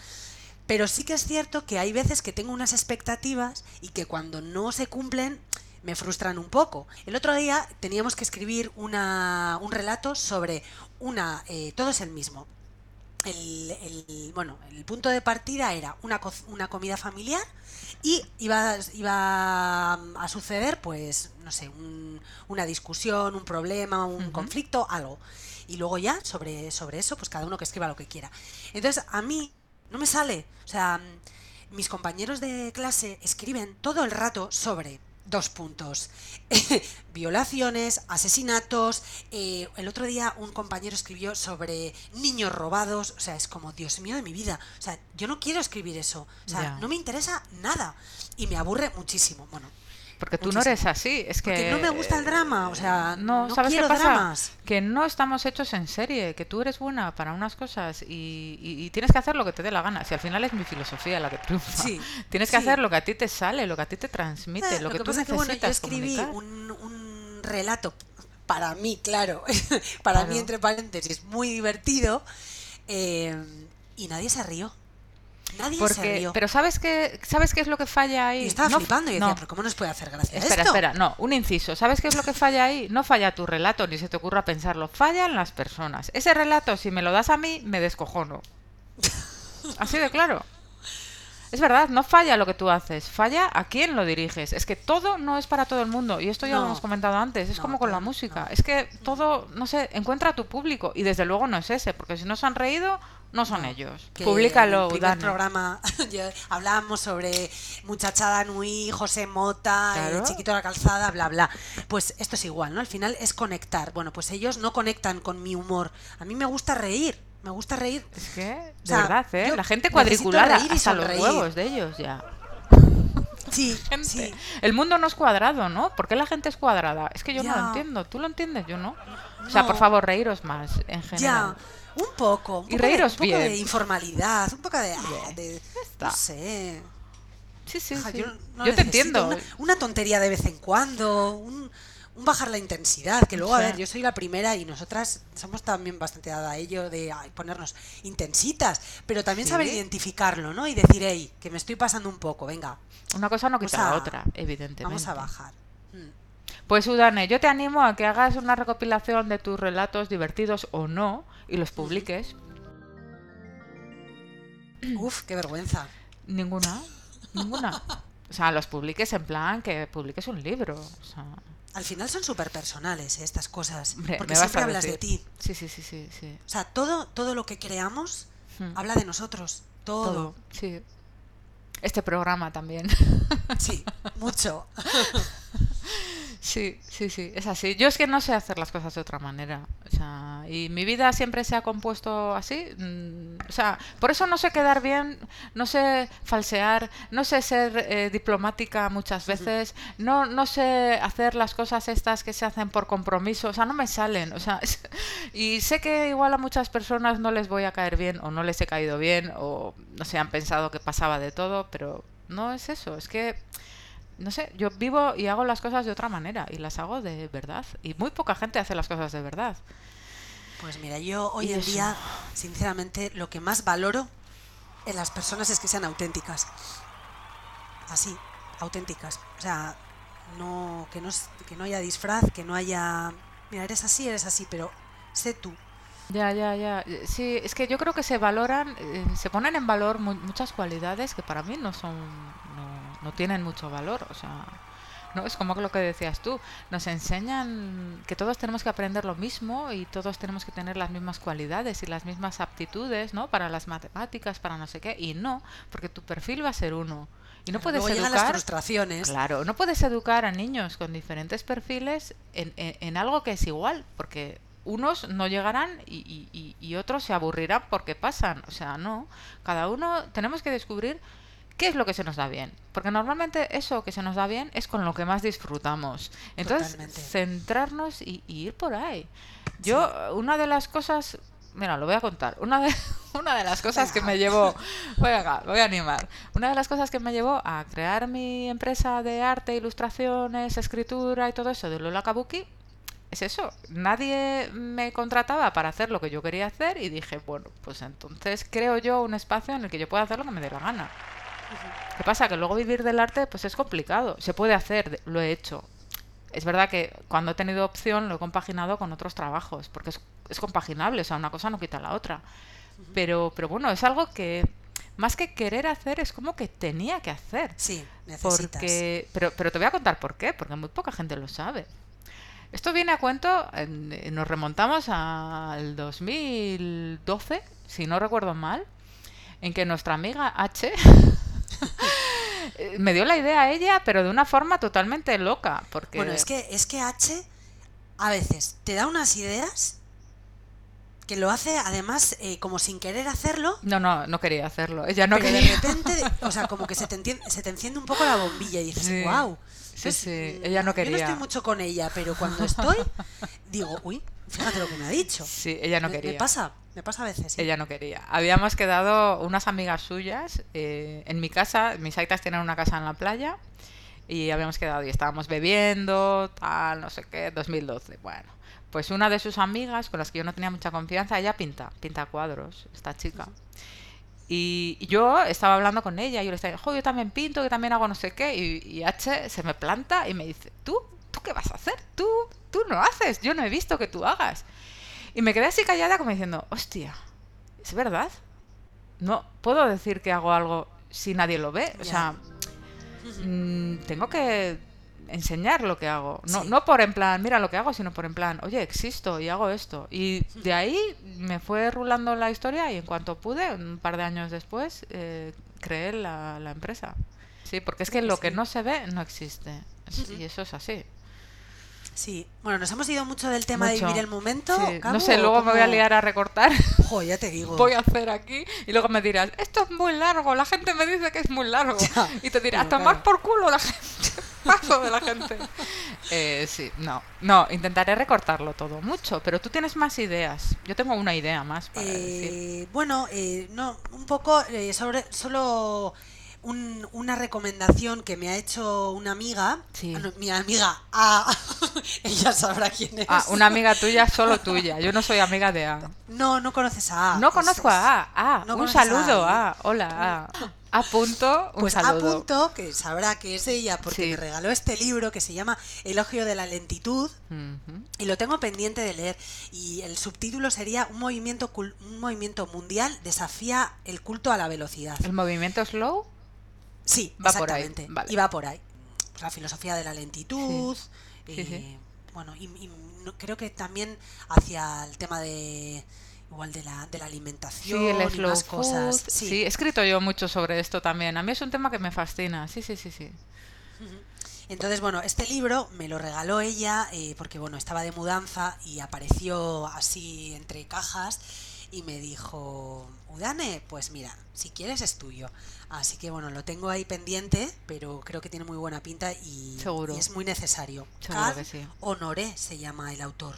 [SPEAKER 2] Pero sí que es cierto que hay veces que tengo unas expectativas y que cuando no se cumplen me frustran un poco. El otro día teníamos que escribir una, un relato sobre una... eh, todo es el mismo. El, el- bueno, el punto de partida era una, co- una comida familiar y iba, iba a suceder, pues, no sé, un- una discusión, un problema, un conflicto, algo. Y luego ya, sobre, sobre eso, pues cada uno que escriba lo que quiera. Entonces, a mí no me sale. O sea, mis compañeros de clase escriben todo el rato sobre dos puntos. *laughs* Violaciones, asesinatos. eh, el otro día un compañero escribió sobre niños robados. O sea, es como, Dios mío de mi vida. O sea, yo no quiero escribir eso. O sea, no me interesa nada. Y me aburre muchísimo. Bueno,
[SPEAKER 1] Porque tú no eres así, es que...
[SPEAKER 2] porque no me gusta el drama. O sea,
[SPEAKER 1] No,
[SPEAKER 2] no,
[SPEAKER 1] ¿sabes
[SPEAKER 2] quiero
[SPEAKER 1] qué pasa?
[SPEAKER 2] dramas.
[SPEAKER 1] Que no estamos hechos en serie, que tú eres buena para unas cosas y, y- y tienes que hacer lo que te dé la gana. Si al final es mi filosofía la que triunfa.
[SPEAKER 2] Sí, *laughs*
[SPEAKER 1] Tienes que
[SPEAKER 2] sí.
[SPEAKER 1] hacer lo que a ti te sale, lo que a ti te transmite,
[SPEAKER 2] Eh,
[SPEAKER 1] lo, que, tú
[SPEAKER 2] pasa es que, bueno, yo
[SPEAKER 1] necesitas
[SPEAKER 2] escribí un, un relato para mí, claro, *laughs* para mí
[SPEAKER 1] Claro.
[SPEAKER 2] entre paréntesis, muy divertido eh, y nadie se rió. Nadie se
[SPEAKER 1] Porque,
[SPEAKER 2] rió.
[SPEAKER 1] pero ¿sabes qué, ¿sabes qué es lo que falla ahí?
[SPEAKER 2] y estaba
[SPEAKER 1] No-
[SPEAKER 2] flipando y decía,
[SPEAKER 1] no.
[SPEAKER 2] pero ¿cómo nos puede hacer gracia
[SPEAKER 1] Espera,
[SPEAKER 2] esto?
[SPEAKER 1] espera, no, un inciso. ¿Sabes qué es lo que falla ahí? No falla tu relato, ni se te ocurra pensarlo. Fallan las personas. Ese relato, si me lo das a mí, me descojono. *laughs* Así de claro. Es verdad, no falla lo que tú haces, falla a quién lo diriges. Es que todo no es para todo el mundo. Y esto ya lo hemos comentado antes. Es
[SPEAKER 2] No,
[SPEAKER 1] como con la música.
[SPEAKER 2] no.
[SPEAKER 1] Es que todo, no sé, encuentra a tu público. Y desde luego no es ese, porque si no se han reído, no son ellos.
[SPEAKER 2] que
[SPEAKER 1] Públicalo,
[SPEAKER 2] en el primer
[SPEAKER 1] Dani.
[SPEAKER 2] programa *laughs* hablábamos sobre Muchachada Nui, José Mota,
[SPEAKER 1] Claro.
[SPEAKER 2] Chiquito de la Calzada, bla, bla. Pues esto es igual, ¿no? Al final es conectar. Bueno, pues ellos no conectan con mi humor. A mí me gusta reír, me gusta reír.
[SPEAKER 1] Es que, de
[SPEAKER 2] O sea,
[SPEAKER 1] verdad, ¿eh? La gente cuadriculada
[SPEAKER 2] reír y
[SPEAKER 1] hasta los huevos de ellos ya. *laughs*
[SPEAKER 2] Sí, *laughs* sí.
[SPEAKER 1] El mundo no es cuadrado, ¿no? ¿Por qué la gente es cuadrada? Es que yo no
[SPEAKER 2] Ya.
[SPEAKER 1] lo entiendo. ¿Tú lo entiendes? Yo no. O sea,
[SPEAKER 2] No.
[SPEAKER 1] por favor, reíros más en
[SPEAKER 2] Ya,
[SPEAKER 1] general.
[SPEAKER 2] Un poco. Un
[SPEAKER 1] Y
[SPEAKER 2] poco
[SPEAKER 1] reíros
[SPEAKER 2] de, un poco de informalidad, un poco de... ah, de-
[SPEAKER 1] está.
[SPEAKER 2] no sé.
[SPEAKER 1] Sí, sí.
[SPEAKER 2] Yo,
[SPEAKER 1] te entiendo.
[SPEAKER 2] Una, una tontería de vez en cuando, un, un bajar la intensidad, que luego, a ver, yo soy la primera y nosotras somos también bastante dada a ello de ay, ponernos intensitas, pero también saber identificarlo, ¿no? Y decir, hey, que me estoy pasando un poco, venga,
[SPEAKER 1] Una cosa no quita la
[SPEAKER 2] a-
[SPEAKER 1] otra, evidentemente.
[SPEAKER 2] vamos a bajar.
[SPEAKER 1] Pues Udane, yo te animo a que hagas una recopilación de tus relatos divertidos o no y los publiques. *clears throat*
[SPEAKER 2] Uf, qué vergüenza.
[SPEAKER 1] Ninguna, *laughs* ninguna. O sea, los publiques en plan que publiques un libro. O sea,
[SPEAKER 2] Al final son súper personales estas cosas,
[SPEAKER 1] hombre,
[SPEAKER 2] porque siempre hablas de ti.
[SPEAKER 1] Sí, sí, sí, sí, sí.
[SPEAKER 2] O sea, todo, todo lo que creamos
[SPEAKER 1] Hmm.
[SPEAKER 2] habla de nosotros, todo.
[SPEAKER 1] Todo, sí. Este programa también.
[SPEAKER 2] Sí, *laughs* mucho. *laughs*
[SPEAKER 1] Sí, sí, sí, es así. Yo es que no sé hacer las cosas de otra manera. O sea, y mi vida siempre se ha compuesto así. mm, O sea, por eso no sé quedar bien, no sé falsear, no sé ser eh, diplomática muchas veces, no, no sé hacer las cosas estas que se hacen por compromiso. O sea, no me salen. O sea, es- *laughs* y sé que igual a muchas personas no les voy a caer bien o no les he caído bien o no sé, han pensado que pasaba de todo, pero no es eso. Es que no sé, yo vivo y hago las cosas de otra manera y las hago de verdad. Y muy poca gente hace las cosas de verdad.
[SPEAKER 2] Pues mira, yo hoy en día, sinceramente, lo que más valoro en las personas es que sean auténticas. Así, auténticas. O sea, no, que, no, que no haya disfraz, que no haya mira, eres así, eres así, pero sé tú.
[SPEAKER 1] Ya, ya, ya. Sí, es que yo creo que se valoran, eh, se ponen en valor mu- muchas cualidades que para mí no son, no, tienen mucho valor. O sea, no es como lo que decías tú. Nos enseñan que todos tenemos que aprender lo mismo y todos tenemos que tener las mismas cualidades y las mismas aptitudes, ¿no? Para las matemáticas, para no sé qué. Y no, porque tu perfil va a ser uno. Y no puedes
[SPEAKER 2] las
[SPEAKER 1] educar.
[SPEAKER 2] frustraciones.
[SPEAKER 1] Claro, no puedes educar a niños con diferentes perfiles en, en- en algo que es igual, porque unos no llegarán y- y- y otros se aburrirán porque pasan. O sea, no. Cada uno tenemos que descubrir qué es lo que se nos da bien. Porque normalmente eso que se nos da bien es con lo que más disfrutamos. Entonces,
[SPEAKER 2] Totalmente.
[SPEAKER 1] centrarnos y, y ir por ahí. Yo, una de las cosas... Mira, lo voy a contar. Una de, *laughs* una de las cosas que me llevó... *laughs* Voy a, voy a animar. Una de las cosas que me llevó a crear mi empresa de arte, ilustraciones, escritura y todo eso de Lola Kabuki es eso. Nadie me contrataba para hacer lo que yo quería hacer y dije, bueno, pues entonces creo yo un espacio en el que yo pueda hacer lo que me dé la gana. ¿Qué pasa? Que luego vivir del arte pues es complicado. Se puede hacer, lo he hecho. Es verdad que cuando he tenido opción lo he compaginado con otros trabajos, porque es, es compaginable, o sea, una cosa no quita la otra. Pero, pero bueno, es algo que más que querer hacer es como que tenía que hacer.
[SPEAKER 2] Sí, necesitas.
[SPEAKER 1] Porque, pero, pero te voy a contar por qué, porque muy poca gente lo sabe. Esto viene a cuento, en- eh, nos remontamos al 2012, si no recuerdo mal, en que nuestra amiga H *laughs* *laughs* me dio la idea a ella, pero de una forma totalmente loca. Porque
[SPEAKER 2] Bueno, es que, es que H a veces te da unas ideas que lo hace además eh, como sin querer hacerlo,
[SPEAKER 1] No, no, no quería hacerlo. Ella no
[SPEAKER 2] pero
[SPEAKER 1] quería.
[SPEAKER 2] de repente, o sea, como que se te, entien- se te enciende un poco la bombilla y dices,
[SPEAKER 1] Sí.
[SPEAKER 2] wow.
[SPEAKER 1] Sí, sí, ella no
[SPEAKER 2] Yo no
[SPEAKER 1] quería.
[SPEAKER 2] estoy mucho con ella, pero cuando estoy, digo, uy, fíjate lo que me ha dicho.
[SPEAKER 1] Sí, ella no
[SPEAKER 2] Me-
[SPEAKER 1] quería.
[SPEAKER 2] Me pasa, me pasa a veces. sí.
[SPEAKER 1] Ella no quería. Habíamos quedado unas amigas suyas eh, en mi casa. Mis aitas tienen una casa en la playa. Y habíamos quedado y estábamos bebiendo, tal, no sé qué, 2012. Bueno, pues una de sus amigas, con las que yo no tenía mucha confianza, ella pinta, pinta cuadros, esta chica. Y yo estaba hablando con ella y yo le estaba diciendo, "Jo, yo también pinto, yo también hago no sé qué. Y, y H se me planta y me dice, ¿tú? ¿Tú qué vas a hacer? Tú no haces, yo no he visto que tú hagas. Y me quedé así callada como diciendo, hostia, ¿es verdad? No puedo decir que hago algo si nadie lo ve. O sea, mm, tengo que enseñar lo que hago. No,
[SPEAKER 2] Sí.
[SPEAKER 1] no por en plan, mira lo que hago, sino por en plan, oye, existo y hago esto. Y de ahí me fue rulando la historia y en cuanto pude, un par de años después, eh, creé la, la empresa. Sí, porque es que lo que no se ve no existe. Y eso es así.
[SPEAKER 2] Sí, bueno, nos hemos ido mucho del tema de vivir el momento.
[SPEAKER 1] Sí,
[SPEAKER 2] Cabo,
[SPEAKER 1] No sé,
[SPEAKER 2] ¿o
[SPEAKER 1] luego me voy a liar a recortar.
[SPEAKER 2] Jo, ya te digo.
[SPEAKER 1] voy a hacer aquí y luego me dirás, esto es muy largo, la gente me dice que es muy largo.
[SPEAKER 2] Ya,
[SPEAKER 1] y te dirá, a
[SPEAKER 2] bueno,
[SPEAKER 1] tomar
[SPEAKER 2] claro.
[SPEAKER 1] por culo la gente. *laughs* Paso de la gente. Eh, sí, no, no, intentaré recortarlo todo mucho, pero tú tienes más ideas. Yo tengo una idea más para decir.
[SPEAKER 2] Eh, bueno, eh, no, un poco eh, sobre solo un- una recomendación que me ha hecho una amiga,
[SPEAKER 1] Sí.
[SPEAKER 2] ah, no, mi amiga A, *laughs* ella sabrá quién es.
[SPEAKER 1] Ah, una amiga tuya, solo tuya. Yo no soy amiga de A.
[SPEAKER 2] No, no conoces a A.
[SPEAKER 1] no conozco a A. Ah,
[SPEAKER 2] no
[SPEAKER 1] un
[SPEAKER 2] a
[SPEAKER 1] saludo,
[SPEAKER 2] A.
[SPEAKER 1] A. Hola, A. A punto, un
[SPEAKER 2] Pues a
[SPEAKER 1] saludo.
[SPEAKER 2] punto, que sabrá que es ella, porque
[SPEAKER 1] Sí.
[SPEAKER 2] me regaló este libro que se llama Elogio de la lentitud, y lo tengo pendiente de leer. Y el subtítulo sería un movimiento, un movimiento mundial desafía el culto a la velocidad.
[SPEAKER 1] El movimiento slow.
[SPEAKER 2] Sí,
[SPEAKER 1] Va por ahí,
[SPEAKER 2] exactamente.
[SPEAKER 1] vale.
[SPEAKER 2] Y va por ahí. La filosofía de la lentitud.
[SPEAKER 1] Sí,
[SPEAKER 2] eh,
[SPEAKER 1] sí.
[SPEAKER 2] Bueno, y, y creo que también hacia el tema de igual de la, de la alimentación
[SPEAKER 1] Sí, el
[SPEAKER 2] y más
[SPEAKER 1] food.
[SPEAKER 2] cosas.
[SPEAKER 1] Sí. he escrito yo mucho sobre esto también. A mí es un tema que me fascina. Sí, sí, sí, sí.
[SPEAKER 2] Entonces, bueno, este libro me lo regaló ella eh, porque, bueno, estaba de mudanza y apareció así entre cajas y me dijo, Udane, pues mira, si quieres es tuyo. Así que, bueno, lo tengo ahí pendiente, pero creo que tiene muy buena pinta y,
[SPEAKER 1] Seguro.
[SPEAKER 2] y es muy necesario.
[SPEAKER 1] Seguro que sí.
[SPEAKER 2] Honoré se llama el autor.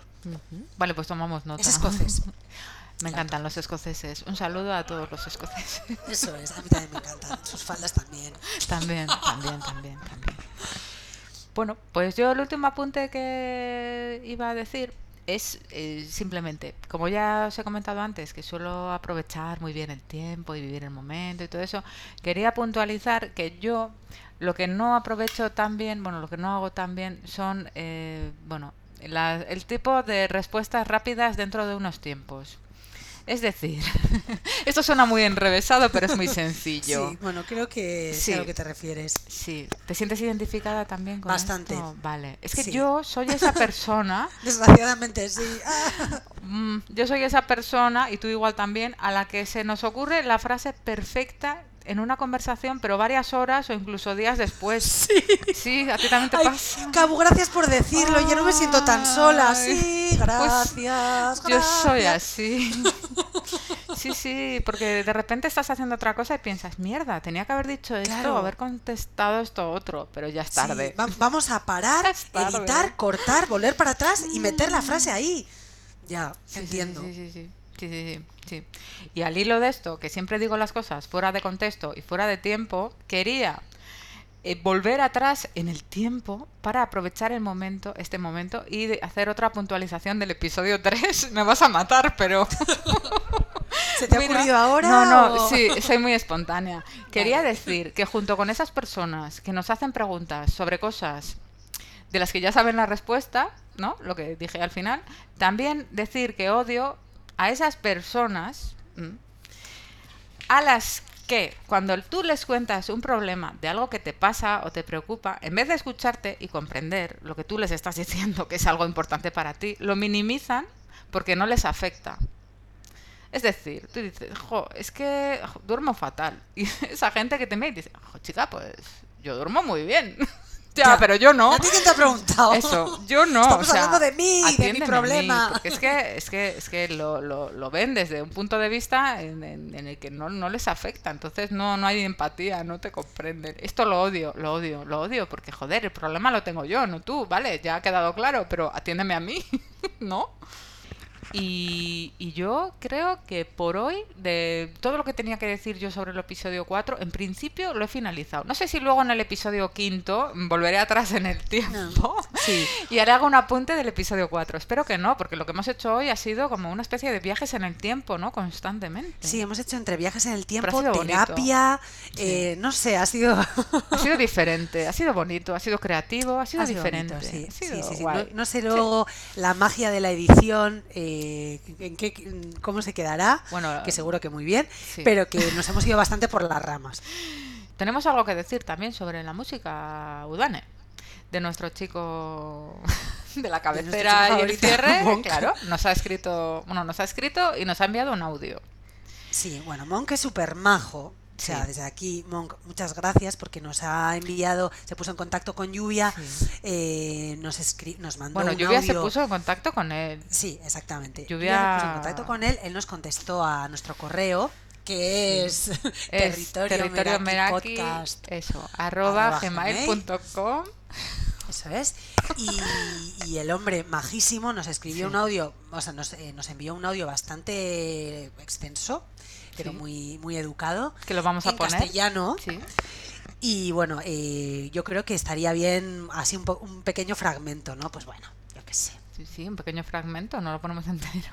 [SPEAKER 1] Vale, pues tomamos nota.
[SPEAKER 2] Es escocés. *laughs*
[SPEAKER 1] me encantan los escoceses. Un saludo a todos los escoceses.
[SPEAKER 2] Eso es, a mí también me encantan. Sus faldas también.
[SPEAKER 1] también, también, también, también. Bueno, pues yo el último apunte que iba a decir es eh, simplemente, como ya os he comentado antes, que suelo aprovechar muy bien el tiempo y vivir el momento y todo eso, quería puntualizar que yo lo que no aprovecho tan bien, bueno, lo que no hago tan bien son, eh, bueno, la- el tipo de respuestas rápidas dentro de unos tiempos. Es decir, *laughs* esto suena muy enrevesado, pero es muy *laughs* sencillo.
[SPEAKER 2] Sí, bueno, creo que sé
[SPEAKER 1] Sí.
[SPEAKER 2] a lo que te refieres.
[SPEAKER 1] Sí, ¿te sientes identificada también con
[SPEAKER 2] Bastante.
[SPEAKER 1] esto? Vale, es que
[SPEAKER 2] Sí.
[SPEAKER 1] yo soy esa persona, *laughs*
[SPEAKER 2] Desgraciadamente, sí.
[SPEAKER 1] Mm, yo soy esa persona, y tú igual también, a la que se nos ocurre la frase perfecta en una conversación, pero varias horas o incluso días después. *laughs* Sí, sí a ti también te
[SPEAKER 2] Ay,
[SPEAKER 1] pasa.
[SPEAKER 2] Cabu, gracias por decirlo. Ya no me siento tan sola.
[SPEAKER 1] Ay,
[SPEAKER 2] Sí, gracias.
[SPEAKER 1] Yo soy así. *laughs* Sí, sí, porque de repente estás haciendo otra cosa y piensas, mierda, tenía que haber dicho esto
[SPEAKER 2] Claro.
[SPEAKER 1] o haber contestado esto otro, pero ya es
[SPEAKER 2] Sí,
[SPEAKER 1] tarde.
[SPEAKER 2] va- vamos a parar, *laughs* editar, cortar, volver para atrás y meter la frase ahí. Ya,
[SPEAKER 1] Sí, sí,
[SPEAKER 2] entiendo.
[SPEAKER 1] Sí, sí, sí, sí, sí, sí, sí. Y al hilo de esto, que siempre digo las cosas fuera de contexto y fuera de tiempo, quería eh, volver atrás en el tiempo para aprovechar el momento, este momento, y hacer otra puntualización del episodio *laughs* 3. Me vas a matar, pero... *laughs*
[SPEAKER 2] ¿Se te ha
[SPEAKER 1] Mira,
[SPEAKER 2] ocurrido ahora?
[SPEAKER 1] No, no,
[SPEAKER 2] o-
[SPEAKER 1] sí, soy muy espontánea. *laughs* Quería decir que junto con esas personas que nos hacen preguntas sobre cosas de las que ya saben la respuesta, ¿no? Lo que dije al final, también decir que odio a esas personas a las que cuando tú les cuentas un problema de algo que te pasa o te preocupa, en vez de escucharte y comprender lo que tú les estás *laughs* diciendo que es algo importante para ti, lo minimizan porque no les afecta. Es decir, tú dices, jo, es que duermo fatal. *laughs* Y esa gente que te y dice, chica, pues yo duermo muy bien. *laughs* ya,
[SPEAKER 2] Ya.
[SPEAKER 1] pero yo no.
[SPEAKER 2] ¿A ti quién te ha preguntado?
[SPEAKER 1] Eso, yo no.
[SPEAKER 2] Estamos
[SPEAKER 1] o sea,
[SPEAKER 2] hablando de mí, de mi
[SPEAKER 1] mí,
[SPEAKER 2] problema.
[SPEAKER 1] es que, es que, es que lo, lo, lo ven desde un punto de vista en, en- en el que no, no les afecta. Entonces no, no hay empatía, no te comprenden. Esto lo odio, lo odio, lo odio, porque joder, el problema lo tengo yo, no tú, ¿vale? Ya ha quedado claro, pero atiéndeme a mí, *laughs* ¿no? Y, y yo creo que por hoy, de todo lo que tenía que decir yo sobre el episodio 4, en principio lo he finalizado. No sé si luego en el episodio quinto volveré atrás en el tiempo
[SPEAKER 2] Sí. *laughs*
[SPEAKER 1] y haré algún apunte del episodio 4. Espero que no, porque lo que hemos hecho hoy ha sido como una especie de viajes en el tiempo, ¿no? Constantemente.
[SPEAKER 2] Sí, hemos hecho entre viajes en el tiempo,
[SPEAKER 1] sido
[SPEAKER 2] terapia, eh, no sé, ha sido...
[SPEAKER 1] Ha sido *laughs* diferente, ha sido bonito, ha sido creativo, ha sido
[SPEAKER 2] Ha sido
[SPEAKER 1] diferente.
[SPEAKER 2] bonito, sí,
[SPEAKER 1] ha sido.
[SPEAKER 2] No, no sé luego la magia de la edición, eh, en qué, cómo se quedará,
[SPEAKER 1] Bueno,
[SPEAKER 2] que seguro que muy bien,
[SPEAKER 1] sí.
[SPEAKER 2] pero que nos hemos ido bastante por las ramas. *laughs*
[SPEAKER 1] Tenemos algo que decir también sobre la música Udane, de nuestro chico *laughs* de la cabecera
[SPEAKER 2] chico
[SPEAKER 1] y el cierre,
[SPEAKER 2] Monk.
[SPEAKER 1] claro, nos ha escrito, bueno, nos ha escrito y nos ha enviado un audio.
[SPEAKER 2] Sí, bueno, Monk es súper majo. O sea,
[SPEAKER 1] Sí.
[SPEAKER 2] desde aquí, Monk, muchas gracias porque nos ha enviado, se puso en contacto con Lluvia,
[SPEAKER 1] Sí.
[SPEAKER 2] eh, nos, escri- nos mandó
[SPEAKER 1] Bueno,
[SPEAKER 2] un
[SPEAKER 1] Lluvia se puso en contacto con él.
[SPEAKER 2] Sí, exactamente.
[SPEAKER 1] Lluvia-
[SPEAKER 2] se puso en contacto con él, él nos contestó a nuestro correo, que es,
[SPEAKER 1] Es *laughs*
[SPEAKER 2] territorio,
[SPEAKER 1] territorio
[SPEAKER 2] Meraki
[SPEAKER 1] Meraki,
[SPEAKER 2] podcast.
[SPEAKER 1] eso, arroba
[SPEAKER 2] arroba
[SPEAKER 1] gmail.com.
[SPEAKER 2] Eso es. Y, y el hombre majísimo nos escribió
[SPEAKER 1] Sí.
[SPEAKER 2] un audio, o sea, nos, eh, nos envió un audio bastante extenso, pero
[SPEAKER 1] Sí.
[SPEAKER 2] muy, muy educado.
[SPEAKER 1] Que lo vamos a
[SPEAKER 2] en
[SPEAKER 1] poner.
[SPEAKER 2] castellano.
[SPEAKER 1] Sí.
[SPEAKER 2] Y bueno, eh, yo creo que estaría bien así un, po- un pequeño fragmento, ¿no? Pues bueno, yo qué sé.
[SPEAKER 1] sí, sí, un pequeño fragmento, no lo ponemos *laughs* entero.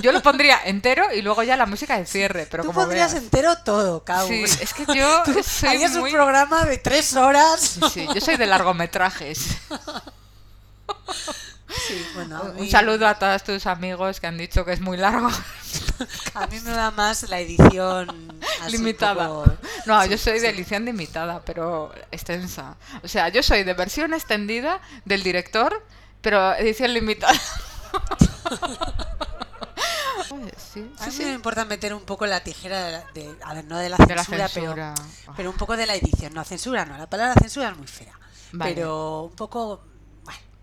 [SPEAKER 1] Yo lo pondría entero y luego ya la música de cierre, pero
[SPEAKER 2] Tú
[SPEAKER 1] como
[SPEAKER 2] pondrías
[SPEAKER 1] veas.
[SPEAKER 2] entero todo, Cabo.
[SPEAKER 1] Sí, es que *laughs* yo soy
[SPEAKER 2] Harías
[SPEAKER 1] muy...
[SPEAKER 2] un programa de tres horas.
[SPEAKER 1] Sí, sí, yo soy de largometrajes. *laughs*
[SPEAKER 2] Sí, bueno, a
[SPEAKER 1] Un saludo a todos tus amigos que han dicho que es muy largo. *laughs*
[SPEAKER 2] a mí me va más la edición así
[SPEAKER 1] limitada.
[SPEAKER 2] poco-
[SPEAKER 1] No,
[SPEAKER 2] sí,
[SPEAKER 1] yo soy de
[SPEAKER 2] sí.
[SPEAKER 1] edición limitada, pero extensa. O sea, yo soy de versión extendida del director, pero edición limitada. *laughs* Sí,
[SPEAKER 2] A mí me importa meter un poco la tijera de, la- de- a ver, no de la
[SPEAKER 1] De la
[SPEAKER 2] censura,
[SPEAKER 1] censura.
[SPEAKER 2] Pero, pero un poco de la edición. No, censura no, la palabra censura es muy fea.
[SPEAKER 1] Vale.
[SPEAKER 2] Pero un poco,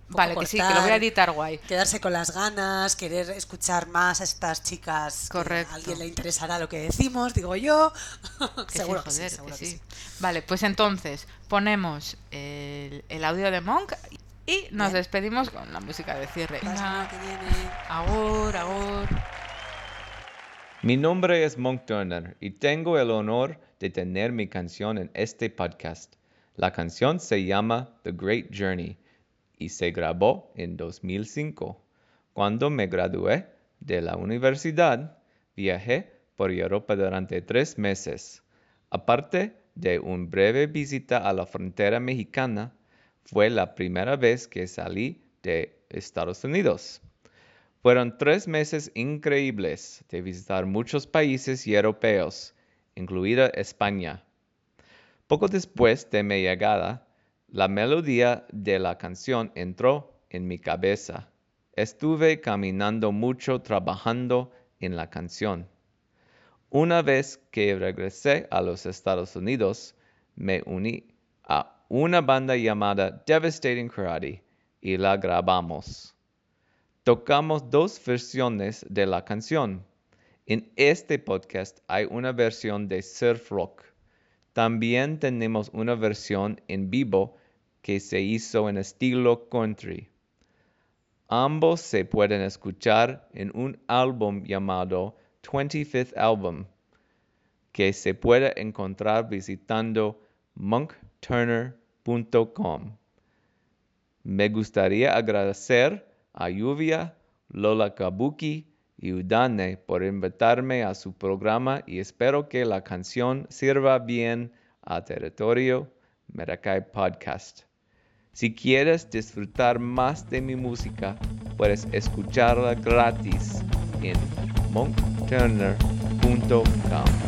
[SPEAKER 1] Vale, que sí, que lo voy a
[SPEAKER 2] cortar,
[SPEAKER 1] editar guay.
[SPEAKER 2] Quedarse con las ganas, querer escuchar más a estas chicas. que
[SPEAKER 1] Correcto.
[SPEAKER 2] A alguien le interesará lo que decimos, digo yo. *laughs*
[SPEAKER 1] Que
[SPEAKER 2] seguro
[SPEAKER 1] sí,
[SPEAKER 2] que sí,
[SPEAKER 1] joder,
[SPEAKER 2] seguro
[SPEAKER 1] que
[SPEAKER 2] que
[SPEAKER 1] sí. Vale, pues entonces ponemos el, el audio de Monk y nos
[SPEAKER 2] Bien.
[SPEAKER 1] despedimos con la música de cierre.
[SPEAKER 2] La que viene.
[SPEAKER 1] Agur, agur.
[SPEAKER 3] Mi nombre es Monk Turner y tengo el honor de tener mi canción en este podcast. La canción se llama The Great Journey y se grabó en 2005. Cuando me gradué de la universidad, viajé por Europa durante tres meses. Aparte de una breve visita a la frontera mexicana, fue la primera vez que salí de Estados Unidos. Fueron tres meses increíbles de visitar muchos países europeos, incluida España. Poco después de mi llegada, la melodía de la canción entró en mi cabeza. Estuve caminando mucho trabajando en la canción. Una vez que regresé a los Estados Unidos, me uní a una banda llamada Devastating Karate y la grabamos. Tocamos dos versiones de la canción. En este podcast hay una versión de surf rock también tenemos una versión en vivo que se hizo en estilo country. Ambos se pueden escuchar en un álbum llamado 25th Album, que se puede encontrar visitando monkturner.com. Me gustaría agradecer a Lluvia, Lola Kabuki y Udane por invitarme a su programa y espero que la canción sirva bien a Territorio Meracay Podcast. Si quieres disfrutar más de mi música, puedes escucharla gratis en monkturner.com.